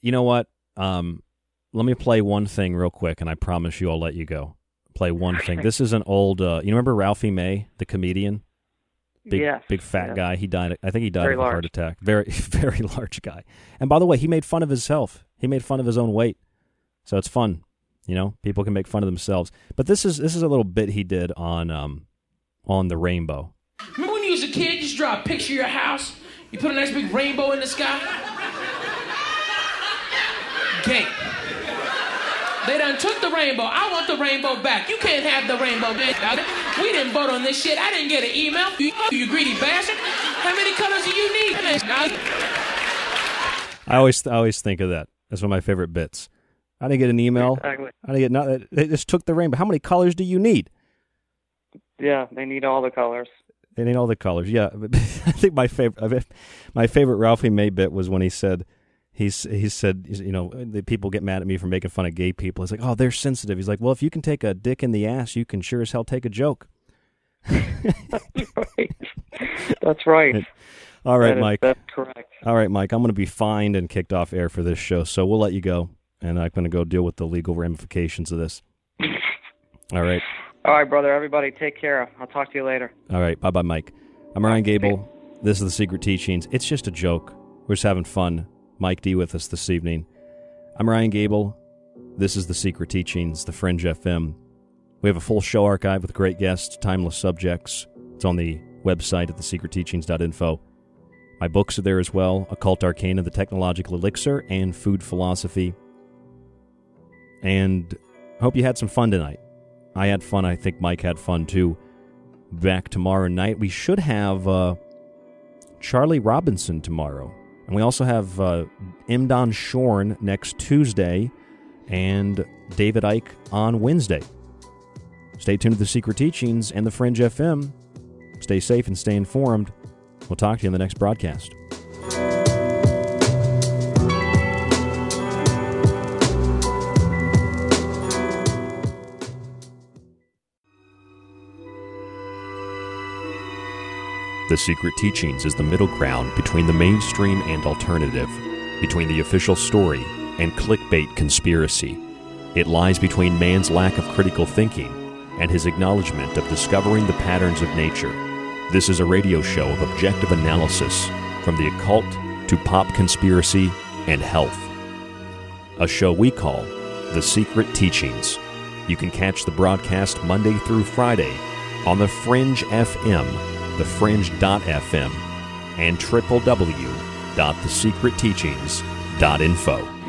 You know what? Um, let me play one thing real quick, and I promise you I'll let you go. Play one thing. This is an old. Uh, you remember Ralphie May, the comedian? Big, Yes, big fat yes. guy. He died. I think he died Very of a heart attack. Very, [LAUGHS] very large guy. And by the way, he made fun of himself. He made fun of his own weight. So it's fun. You know, people can make fun of themselves. But this is this is a little bit he did on um on the rainbow. Remember when you was a kid, you just draw a picture of your house, you put a nice big rainbow in the sky? Gay. They done took the rainbow. I want the rainbow back. You can't have the rainbow. bitch. We didn't vote on this shit. I didn't get an email. You, you greedy bastard. How many colors do you need? I always I always think of that. That's one of my favorite bits. I didn't get an email. Exactly. I didn't get nothing. They just took the rainbow. How many colors do you need? Yeah, they need all the colors. They need all the colors. Yeah, [LAUGHS] I think my favorite my favorite Ralphie May bit was when he said he's he said you know the people get mad at me for making fun of gay people. He's like, oh, they're sensitive. He's like, well, if you can take a dick in the ass, you can sure as hell take a joke. [LAUGHS] That's right. That's [LAUGHS] right. All right, That Mike. That's correct. All right, Mike. I'm going to be fined and kicked off air for this show, so we'll let you go, and I'm going to go deal with the legal ramifications of this. [LAUGHS] All right. All right, brother. Everybody, take care. I'll talk to you later. All right. Bye bye, Mike. I'm Ryan Gable. This is The Secret Teachings. It's just a joke. We're just having fun. Mike D with us this evening. I'm Ryan Gable. This is The Secret Teachings, The Fringe FM. We have a full show archive with great guests, timeless subjects. It's on the website at thesecretteachings.info. My books are there as well Occult Arcana, The Technological Elixir, and Food Philosophy. And hope you had some fun tonight. I had fun. I think Mike had fun too. Back tomorrow night. We should have uh, Charlie Robinson tomorrow. And we also have uh, M. Don Shorn next Tuesday and David Icke on Wednesday. Stay tuned to the Secret Teachings and the Fringe FM. Stay safe and stay informed. We'll talk to you in the next broadcast. The Secret Teachings is the middle ground between the mainstream and alternative, between the official story and clickbait conspiracy. It lies between man's lack of critical thinking and his acknowledgement of discovering the patterns of nature. This is a radio show of objective analysis from the occult to pop conspiracy and health. A show we call The Secret Teachings. You can catch the broadcast Monday through Friday on the Fringe FM thefringe.fm, and www.thesecretteachings.info.